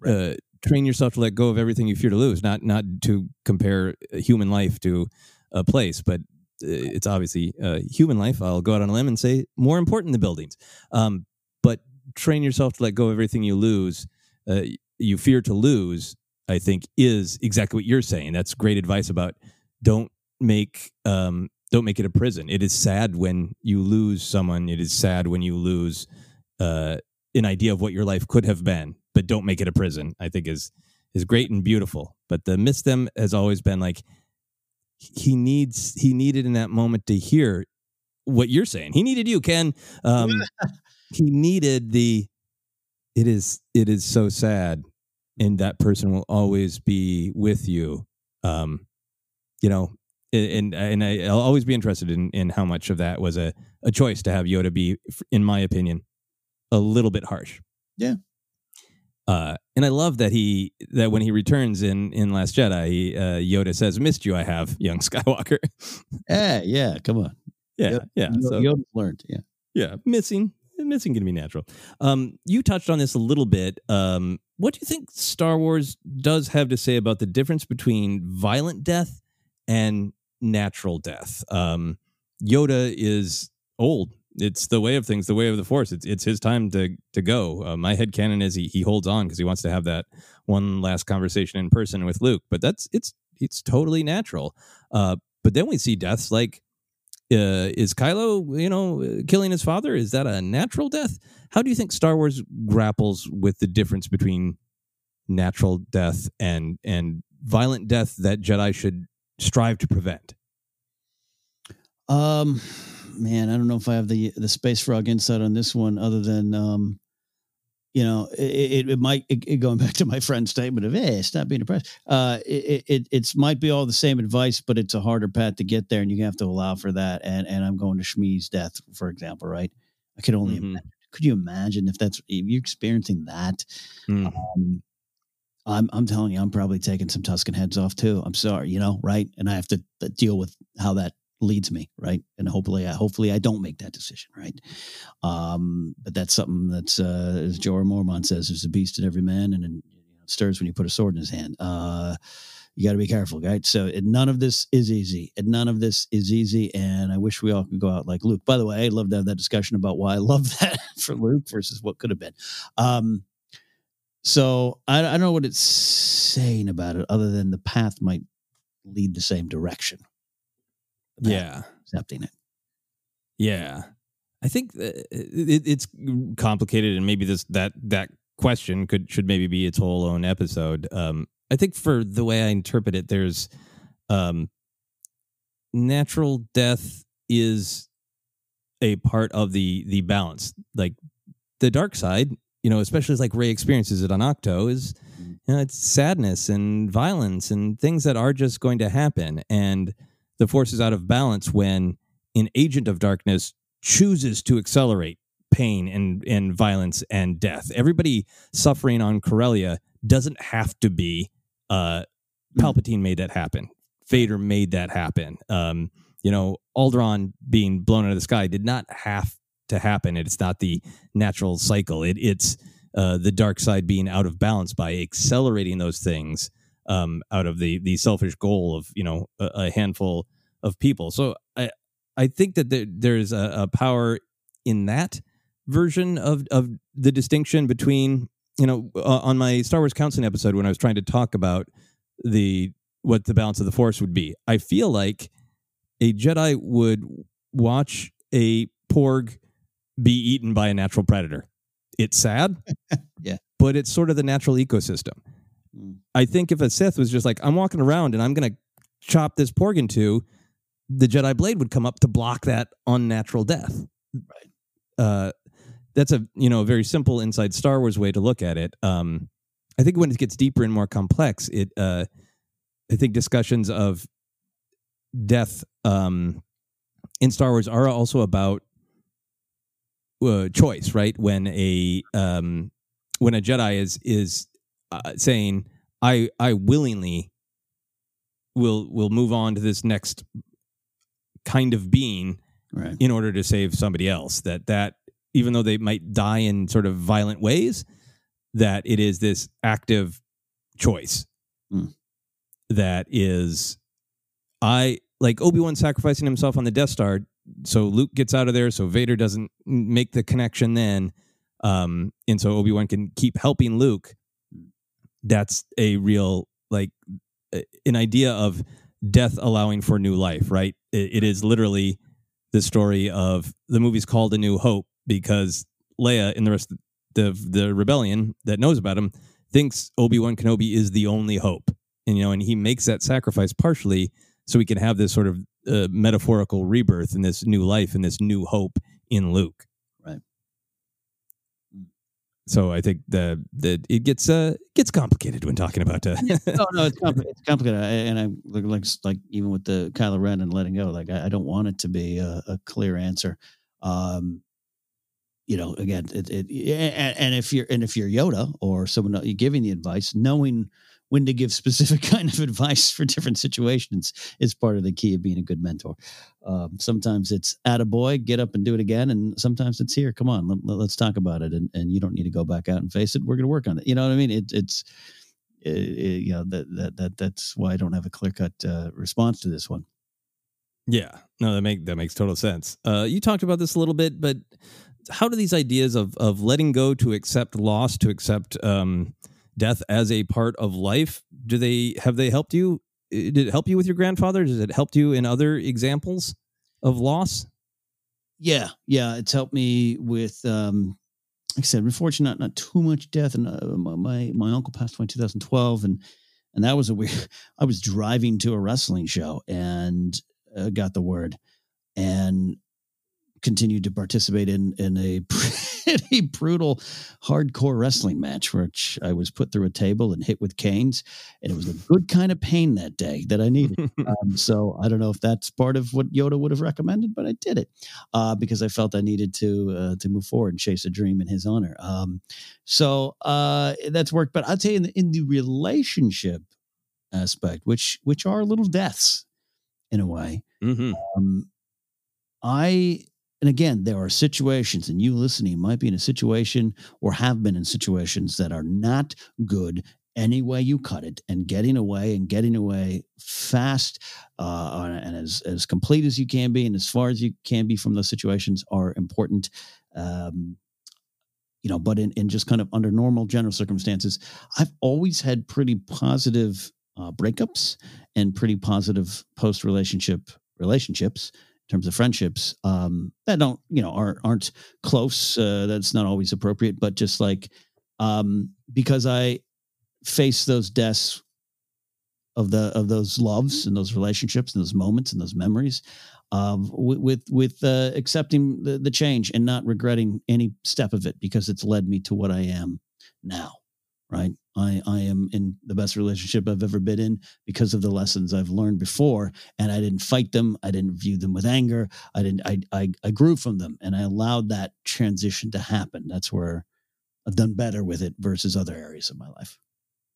Right. Uh, train yourself to let go of everything you fear to lose, not not to compare human life to a place, but uh, it's obviously uh, human life. I'll go out on a limb and say more important than buildings. Um, but train yourself to let go of everything you lose, uh, you fear to lose. I think is exactly what you're saying. That's great advice about don't make um, don't make it a prison. It is sad when you lose someone. It is sad when you lose uh, an idea of what your life could have been. But don't make it a prison. I think is is great and beautiful. But the miss them has always been like he needs he needed in that moment to hear what you're saying. He needed you, Ken. Um, he needed the. It is it is so sad, and that person will always be with you. Um, you know, and and I, I'll always be interested in in how much of that was a a choice to have Yoda be, in my opinion, a little bit harsh. Yeah. Uh, and I love that he that when he returns in in Last Jedi, he, uh, Yoda says, "Missed you, I have, young Skywalker." yeah, yeah. Come on. Yeah, Yoda, yeah. So, Yoda learned. Yeah. yeah, missing missing to be natural. Um, you touched on this a little bit. Um, what do you think Star Wars does have to say about the difference between violent death and natural death? Um, Yoda is old. It's the way of things, the way of the Force. It's it's his time to to go. Uh, my head canon is he he holds on because he wants to have that one last conversation in person with Luke. But that's it's it's totally natural. Uh, but then we see deaths like uh, is Kylo, you know, killing his father? Is that a natural death? How do you think Star Wars grapples with the difference between natural death and and violent death that Jedi should strive to prevent? Um, man, I don't know if I have the the space frog insight on this one, other than um, you know, it, it, it might it, going back to my friend's statement of, "Hey, stop being depressed." Uh, it, it it's might be all the same advice, but it's a harder path to get there, and you have to allow for that. And and I'm going to Shmi's death, for example, right? I could only Mm-hmm. imagine. Could you imagine if that's if you're experiencing that? Mm. Um, I'm I'm telling you, I'm probably taking some Tusken heads off too. I'm sorry, you know, right? And I have to deal with how that leads me, right? And hopefully, I hopefully I don't make that decision, right? Um, but that's something that's uh, as Jorah Mormont says, "There's a beast in every man, and, it stirs when you put a sword in his hand." Uh, you got to be careful, right? So none of this is easy, and none of this is easy. And I wish we all could go out like Luke. By the way, I'd love to have that discussion about why I love that for Luke versus what could have been. Um, so I, I don't know what it's saying about it, other than the path might lead the same direction. Yeah. accepting it. Yeah, I think it, it's complicated, and maybe this that that question could should maybe be its whole own episode. Um, I think for the way I interpret it, there's um, natural death is a part of the the balance. Like the dark side, you know, especially as like Rey experiences it on Ahch-To, is you know, it's sadness and violence and things that are just going to happen. And the force is out of balance when an agent of darkness chooses to accelerate pain and, and violence and death. Everybody suffering on Corellia doesn't have to be uh Palpatine made that happen. Vader made that happen. Um, you know, Alderaan being blown out of the sky did not have to happen. It's not the natural cycle. It, it's uh, the dark side being out of balance by accelerating those things um, out of the the selfish goal of you know a, a handful of people. So I I think that there, there's a, a power in that version of of the distinction between you know uh, on my Star Wars counseling episode when I was trying to talk about the what the balance of the force would be. I feel like a Jedi would watch a porg be eaten by a natural predator. It's sad, Yeah. but it's sort of the natural ecosystem. I think if a Sith was just like, I'm walking around and I'm going to chop this porg in two, the Jedi blade would come up to block that unnatural death. Right. Uh, that's a you know a very simple inside Star Wars way to look at it. Um, I think when it gets deeper and more complex, it uh, I think discussions of death um, in Star Wars are also about uh, choice, right? When a um, when a Jedi is is uh, saying, "I I willingly will will move on to this next kind of being Right. in order to save somebody else," that that even though they might die in sort of violent ways, that it is this active choice Mm. that is I like Obi Wan sacrificing himself on the Death Star, so Luke gets out of there, so Vader doesn't make the connection then, um, and so Obi Wan can keep helping Luke. That's a real like an idea of death allowing for new life, right? It, it is literally the story of the movie's called A New Hope because Leia and the rest of the the rebellion that knows about him thinks Obi Wan Kenobi is the only hope, and you know, and he makes that sacrifice partially so we can have this sort of uh, metaphorical rebirth and this new life and this new hope in Luke. So I think the the it gets uh gets complicated when talking about uh, no, no, it's, compli- it's complicated, I- and I like like like even with the Kylo Ren and letting go, like I, I don't want it to be a, a clear answer. Um, you know, again, it, it and, and if you're and if you're Yoda or someone else, you're giving the advice, knowing when to give specific kind of advice for different situations is part of the key of being a good mentor. Um, sometimes it's at a boy, get up and do it again, and sometimes it's here. Come on, let, us talk about it, and, and you don't need to go back out and face it. We're going to work on it. You know what I mean? It, it's it, it, you know that that that that's why I don't have a clear cut uh, response to this one. Yeah, no, that make that makes total sense. Uh, you talked about this a little bit, but how do these ideas of of letting go to accept loss, to accept um, death as a part of life, do they have they helped you? Did it help you with your grandfather? Does it help you in other examples of loss? Yeah, yeah, it's helped me with. Um, like I said, unfortunately, not not too much death. And uh, my my uncle passed away in 2012, and and that was a weird. I was driving to a wrestling show and uh, got the word, and continued to participate in in a pretty brutal hardcore wrestling match which I was put through a table and hit with canes and it was a good kind of pain that day that I needed um, so I don't know if that's part of what Yoda would have recommended but I did it uh, because I felt I needed to uh, to move forward and chase a dream in his honor um, so uh, that's worked but I'll tell you in the, in the relationship aspect which which are little deaths in a way mm-hmm. um, I and again, there are situations, and you listening might be in a situation or have been in situations that are not good any way you cut it and getting away and getting away fast uh, and as, as complete as you can be and as far as you can be from those situations are important um, you know but in, in just kind of under normal general circumstances i've always had pretty positive uh, breakups and pretty positive post relationship relationships terms of friendships um, that don't you know aren't aren't close. Uh, that's not always appropriate, but just like um, because I face those deaths of the of those loves and those relationships and those moments and those memories um, with with, with uh, accepting the, the change and not regretting any step of it because it's led me to what I am now right? I, I am in the best relationship I've ever been in because of the lessons I've learned before. And I didn't fight them. I didn't view them with anger. I didn't, I, I, I grew from them and I allowed that transition to happen. That's where I've done better with it versus other areas of my life.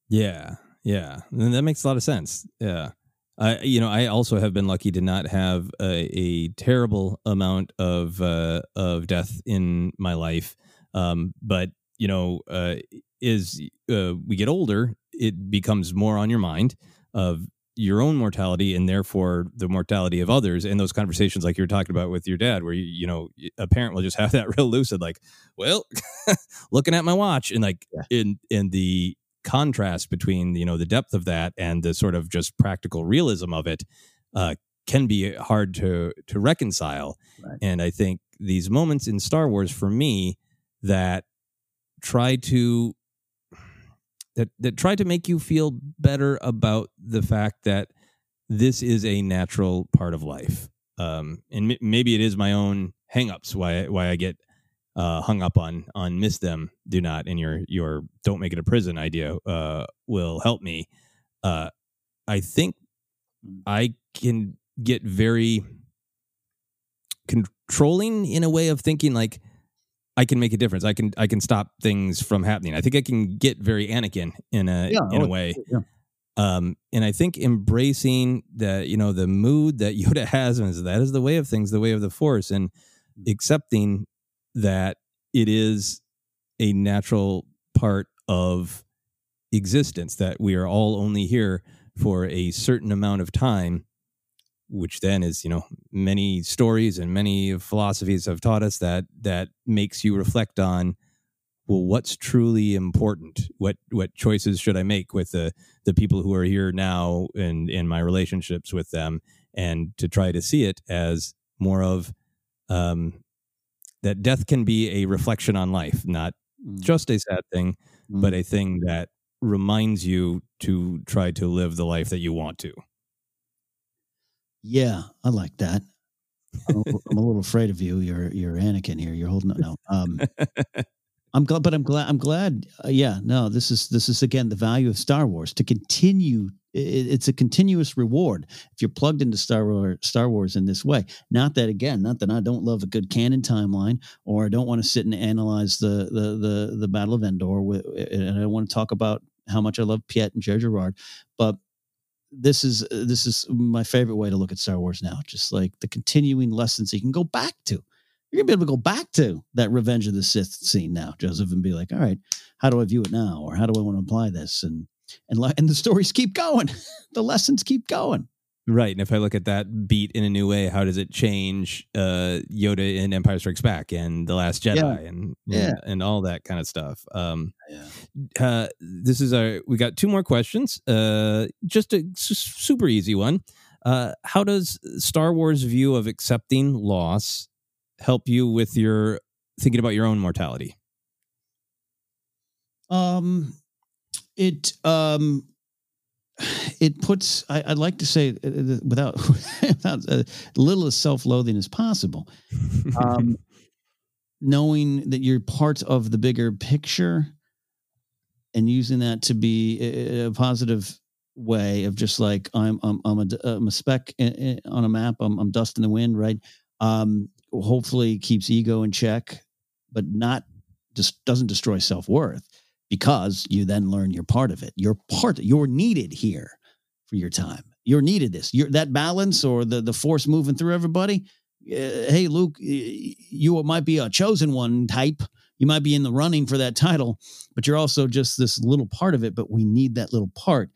Yeah. Yeah. And that makes a lot of sense. Yeah. I, you know, I also have been lucky to not have a, a terrible amount of, uh, of death in my life. Um, but you know, uh, is uh, we get older, it becomes more on your mind of your own mortality and therefore the mortality of others and those conversations like you were talking about with your dad where you you know a parent will just have that real lucid like well looking at my watch and like yeah. in in the contrast between you know the depth of that and the sort of just practical realism of it uh, can be hard to to reconcile right. and i think these moments in star wars for me that try to that that try to make you feel better about the fact that this is a natural part of life. Um, and m- maybe it is my own hangups why why I get uh, hung up on on miss them, do not, and your your don't make it a prison idea uh, will help me. Uh, I think I can get very controlling in a way of thinking like I can make a difference. I can I can stop things from happening. I think I can get very Anakin in a yeah, in a way. Yeah. Um, and I think embracing the you know the mood that Yoda has is that is the way of things, the way of the Force, and mm. accepting that it is a natural part of existence that we are all only here for a certain amount of time which then is you know many stories and many philosophies have taught us that that makes you reflect on well what's truly important what what choices should i make with the the people who are here now and in my relationships with them and to try to see it as more of um that death can be a reflection on life not mm. just a sad thing mm. but a thing that reminds you to try to live the life that you want to Yeah, I like that. I'm a, I'm a little afraid of you. You're you're Anakin here. You're holding no. Um, I'm glad, but I'm glad. I'm glad. Uh, yeah, no. This is this is again the value of Star Wars to continue. It, it's a continuous reward if you're plugged into Star Wars. Star Wars in this way. Not that again. Not that I don't love a good canon timeline, or I don't want to sit and analyze the the the the Battle of Endor, with, and I want to talk about how much I love Piett and Jerjerrod, but this is uh, this is my favorite way to look at Star Wars now. Just like the continuing lessons you can go back to you're gonna be able to go back to that Revenge of the Sith scene now, Joseph, and be like, all right, how do I view it now, or how do I want to apply this, and and and the stories keep going, the lessons keep going. Right, and if I look at that beat in a new way, how does it change uh, Yoda in Empire Strikes Back and The Last Jedi Yeah. and Yeah. and, all that kind of stuff? Um, uh, this is our. We got two more questions. Uh, just a s- super easy one. Uh, how does Star Wars' view of accepting loss help you with your thinking about your own mortality? Um, it um, it puts. I, I'd like to say uh, uh, without without uh, little as self-loathing as possible. Um, knowing that you're part of the bigger picture and using that to be a, a positive way of just like I'm I'm I'm a, I'm a speck i- i- on a map. I'm I'm dust in the wind, right? Um, hopefully keeps ego in check, but not just doesn't destroy self worth because you then learn you're part of it. You're part. You're needed here for your time. You're needed. This. You're that balance or the the force moving through everybody. Uh, hey, Luke, you might be a chosen one type. You might be in the running for that title, but you're also just this little part of it. But we need that little part.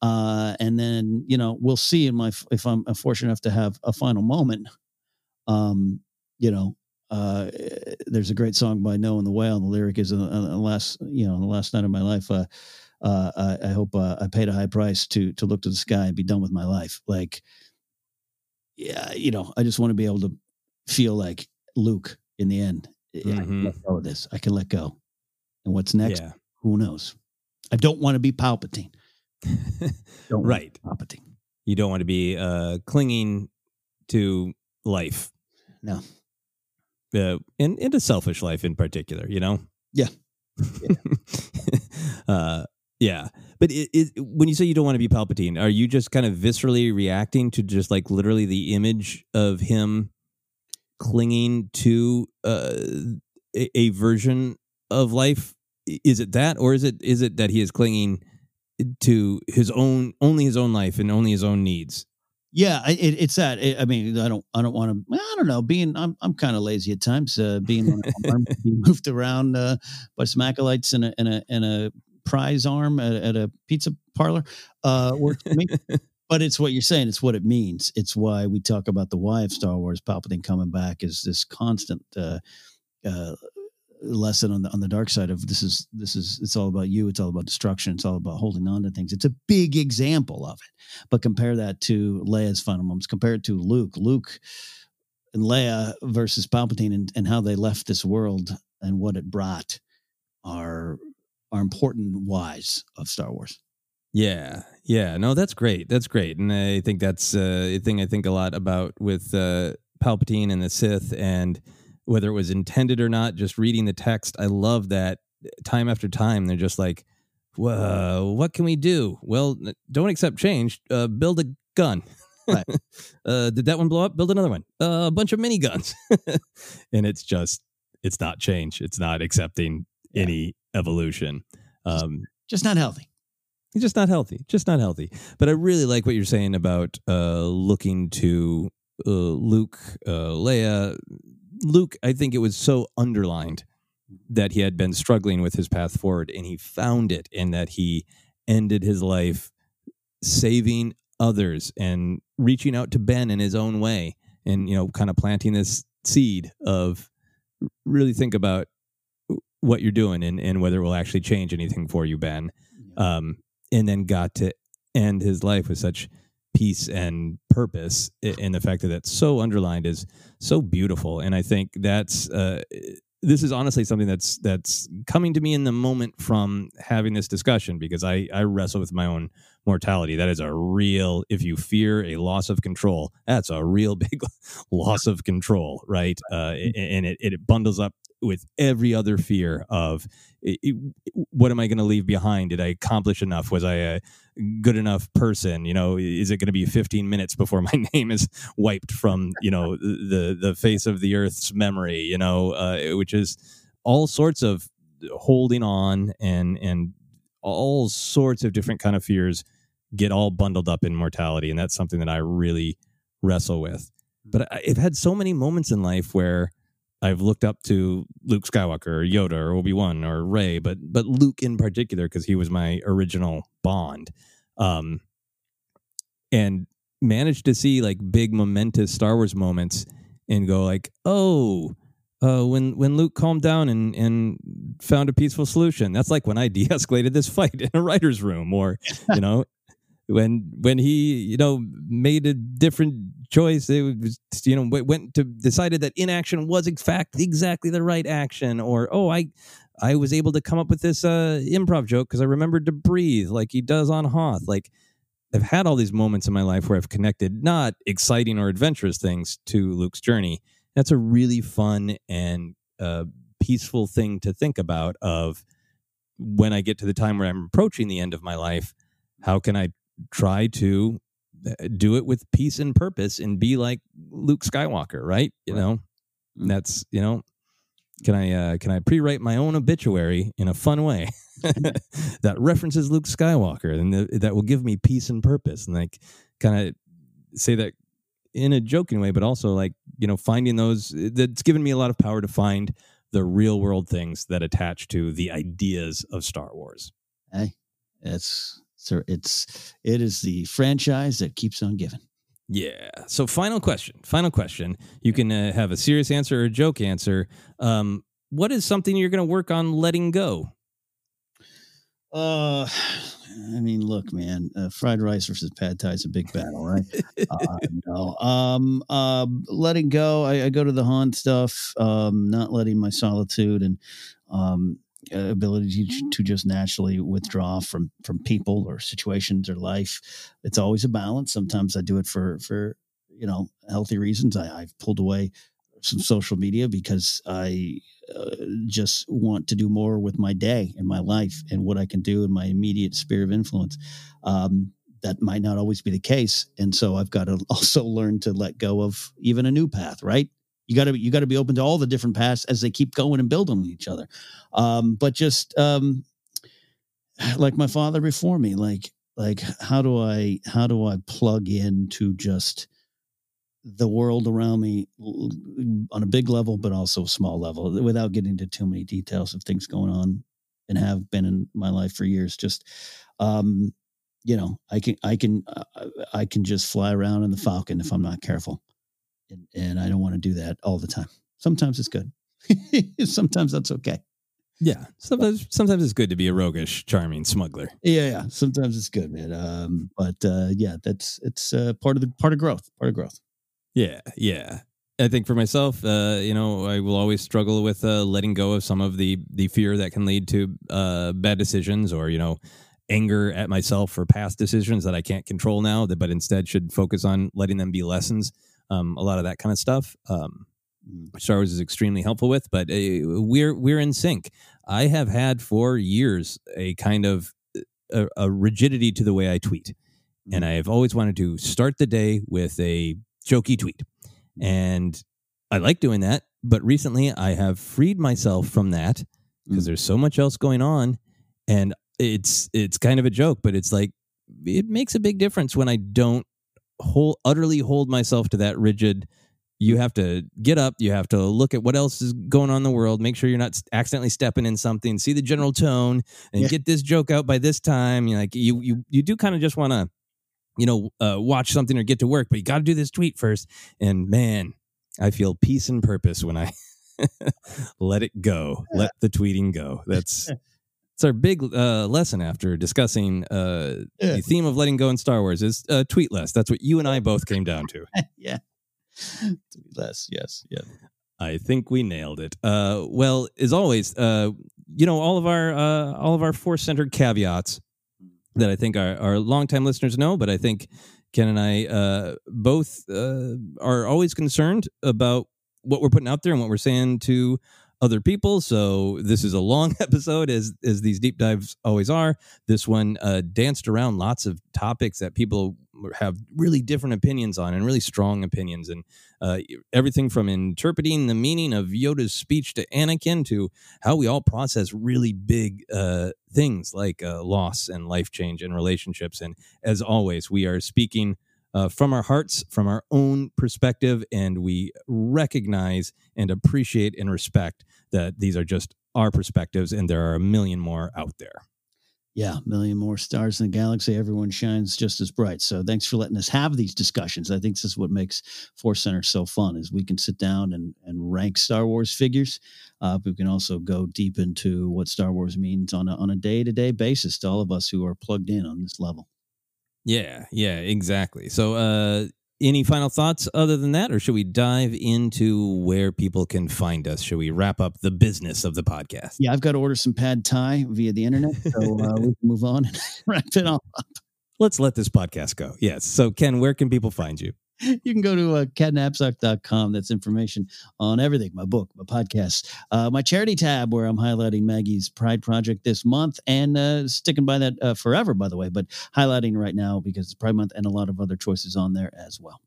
Uh, and then you know we'll see in my if I'm fortunate enough to have a final moment. Um, you know, uh, there's a great song by Noah and the Whale, and the lyric is, uh, uh, the last, you know, on the last night of my life, uh, uh, I, I hope uh, I paid a high price to to look to the sky and be done with my life. Like, yeah, you know, I just want to be able to feel like Luke in the end. I can let go of this. I can let go. And what's next? Yeah. Who knows? I don't want to be Palpatine. Don't want to right. be Palpatine. You don't want to be uh, clinging to life. No. Uh, and, and a selfish life in particular, you know? Yeah. uh, yeah. But it, it, when you say you don't want to be Palpatine, are you just kind of viscerally reacting to just like literally the image of him clinging to uh, a, a version of life? Is it that, or is it is it that he is clinging to his own only his own life and only his own needs? Yeah, it, it's that. I I mean, I don't, I don't want to. I don't know. Being, I'm, I'm kind of lazy at times. Uh, being, being moved around uh, by some acolytes in a, in a, in a prize arm at, at a pizza parlor uh, works for me. but it's what you're saying. It's what it means. It's why we talk about the why of Star Wars. Palpatine coming back is this constant uh, uh, lesson on the on the dark side of this is this is it's all about you. It's all about destruction. It's all about holding on to things. It's a big example of it. But compare that to Leia's final moments. Compare it to Luke. Luke and Leia versus Palpatine and, and how they left this world and what it brought are are important whys of Star Wars. Yeah, yeah, no, that's great. That's great, and I think that's uh, a thing I think a lot about with uh, Palpatine and the Sith, and whether it was intended or not. Just reading the text, I love that. Time after time, they're just like, "Whoa, what can we do?" Well, don't accept change. Uh, build a gun. Right. uh, did that one blow up? Build another one. Uh, a bunch of miniguns, and it's just, it's not change. It's not accepting any evolution. Um, Just not healthy. just not healthy just not healthy but i really like what you're saying about uh looking to uh luke uh leia luke i think it was so underlined that he had been struggling with his path forward and he found it in that he ended his life saving others and reaching out to ben in his own way and you know kind of planting this seed of really think about what you're doing and, and whether it will actually change anything for you ben. Um, and then got to end his life with such peace and purpose and the fact that that's so underlined is so beautiful and i think that's uh, this is honestly something that's that's coming to me in the moment from having this discussion because i i wrestle with my own mortality. That is a real. If you fear a loss of control, that's a real big loss of control, right? Uh, and it it bundles up with every other fear of it, it, what am I going to leave behind? Did I accomplish enough? Was I a good enough person? You know, is it going to be 15 minutes before my name is wiped from you know the the face of the earth's memory? You know, uh, which is all sorts of holding on and and all sorts of different kind of fears get all bundled up in mortality, and that's something that I really wrestle with. But I've had so many moments in life where I've looked up to Luke Skywalker or Yoda or Obi Wan or Rey, but but Luke in particular because he was my original Bond, um, and managed to see like big momentous Star Wars moments and go like, oh, uh, when when Luke calmed down and and found a peaceful solution. That's like when I de-escalated this fight in a writer's room, or you know, when when he you know made a different choice. It was you know went to decided that inaction was in fact exactly the right action or oh i i was able to come up with this uh improv joke because i remembered to breathe like he does on hoth. Like i've had all these moments in my life where i've connected not exciting or adventurous things to luke's journey. That's a really fun and uh, peaceful thing to think about of when i get to the time where i'm approaching the end of my life how can i try to do it with peace and purpose and be like Luke Skywalker, right? You right. know, mm-hmm. that's you know, can I uh, can I pre-write my own obituary in a fun way that references Luke Skywalker and the, that will give me peace and purpose and like kind of say that in a joking way, but also like you know finding those that's given me a lot of power to find the real world things that attach to the ideas of Star Wars. Hey, it's so it's it is the franchise that keeps on giving. Yeah. So final question. Final question. You can uh, have a serious answer or a joke answer. Um, what is something you're going to work on letting go? Uh, I mean, look, man, uh, fried rice versus pad thai is a big battle, right? uh, no, um, uh, letting go. I, I, go to the haunt stuff. Um, not letting my solitude and um, uh, ability to, to just naturally withdraw from from people or situations or life. It's always a balance. Sometimes I do it for for you know healthy reasons. I, I've pulled away some social media because I uh, just want to do more with my day and my life and what I can do in my immediate sphere of influence. Um, that might not always be the case, and so I've got to also learn to let go of even a new path. Right? You got to you got to be open to all the different paths as they keep going and building on each other. Um, but just um, like my father before me, like like how do I how do I plug into just the world around me on a big level, but also a small level, without getting into too many details of things going on and have been in my life for years. Just um, you know, I can I can uh, I can just fly around in the Falcon if I'm not careful and, and I don't want to do that all the time. Sometimes it's good. sometimes that's okay. Yeah, sometimes sometimes it's good to be a roguish, charming smuggler. Yeah, yeah. Sometimes it's good, man. Um, but uh, yeah, that's it's uh, part of the part of growth. Part of growth. Yeah, yeah. I think for myself, uh, you know, I will always struggle with uh, letting go of some of the the fear that can lead to uh, bad decisions, or you know, anger at myself for past decisions that I can't control now, that but instead should focus on letting them be lessons um, a lot of that kind of stuff. Um, mm. Star Wars is extremely helpful with, but uh, we're we're in sync. I have had for years a kind of uh, a, a rigidity to the way I tweet, mm. and I have always wanted to start the day with a jokey tweet, mm. and I like doing that. But recently, I have freed myself from that because mm. there's so much else going on, and it's it's kind of a joke, but it's like it makes a big difference when I don't hold utterly hold myself to that rigid you have to get up you have to look at what else is going on in the world make sure you're not accidentally stepping in something see the general tone and yeah. get this joke out by this time you like you you you do kind of just want to you know uh, watch something or get to work but you got to do this tweet first and man i feel peace and purpose when i let it go let the tweeting go that's it's our big uh, lesson after discussing uh, yeah. the theme of letting go in Star Wars is uh, tweet less. That's what you and I both came down to. yeah, tweet less. Yes, yeah. I think we nailed it. Uh, well, as always, uh, you know all of our uh, all of our force centered caveats that I think our, our longtime listeners know, but I think Ken and I uh, both uh, are always concerned about what we're putting out there and what we're saying to other people. So this is a long episode, as as these deep dives always are. This one uh, danced around lots of topics that people have really different opinions on and really strong opinions, and uh, everything from interpreting the meaning of Yoda's speech to Anakin to how we all process really big uh, things like uh, loss and life change and relationships. And as always, we are speaking uh, from our hearts, from our own perspective, and we recognize and appreciate and respect that these are just our perspectives, and there are a million more out there. Yeah, a million more stars in the galaxy. Everyone shines just as bright. So thanks for letting us have these discussions. I think this is what makes Force Center so fun is we can sit down and, and rank Star Wars figures. Uh, we can also go deep into what Star Wars means on a, on a day-to-day basis to all of us who are plugged in on this level. Yeah, yeah, exactly. So, uh, any final thoughts other than that, or should we dive into where people can find us? Should we wrap up the business of the podcast? Yeah, I've got to order some pad thai via the internet, so uh, we can move on and wrap it all up. Let's let this podcast go. Yes. So, Ken, where can people find you? You can go to uh, kennapzok.com. That's information on everything my book, my podcast, uh, my charity tab, where I'm highlighting Maggie's Pride Project this month and uh, sticking by that uh, forever, by the way, but highlighting right now because it's Pride Month and a lot of other choices on there as well.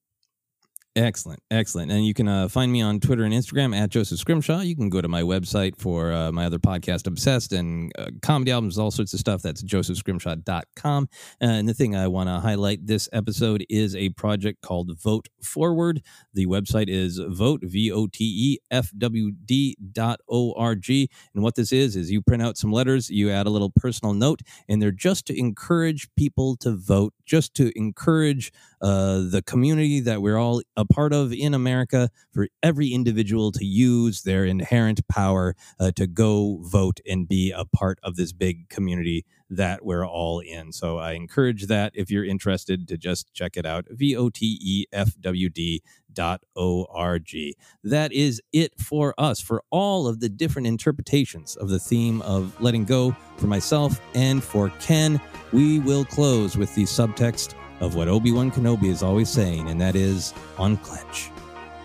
Excellent, excellent. And you can uh, find me on Twitter and Instagram at Joseph Scrimshaw. You can go to my website for uh, my other podcast, Obsessed, and uh, comedy albums, all sorts of stuff. That's josephscrimshaw.com. and the thing I want to highlight this episode is a project called Vote Forward. The website is vote, V O T E F W D dot O R G. And what this is, is you print out some letters, you add a little personal note, and they're just to encourage people to vote, just to encourage uh, the community that we're all a part of in America for every individual to use their inherent power uh, to go vote and be a part of this big community that we're all in. So I encourage that if you're interested to just check it out. V O T E F W D dot O-R-G. That is it for us, for all of the different interpretations of the theme of letting go for myself and for Ken. We will close with the subtext of what Obi Wan Kenobi is always saying, and that is unclench,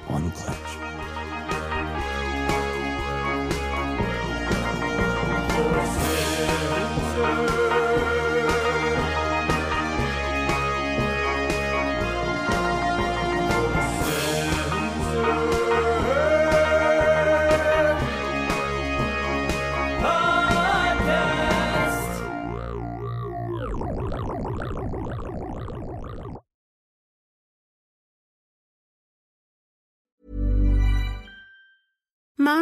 unclench.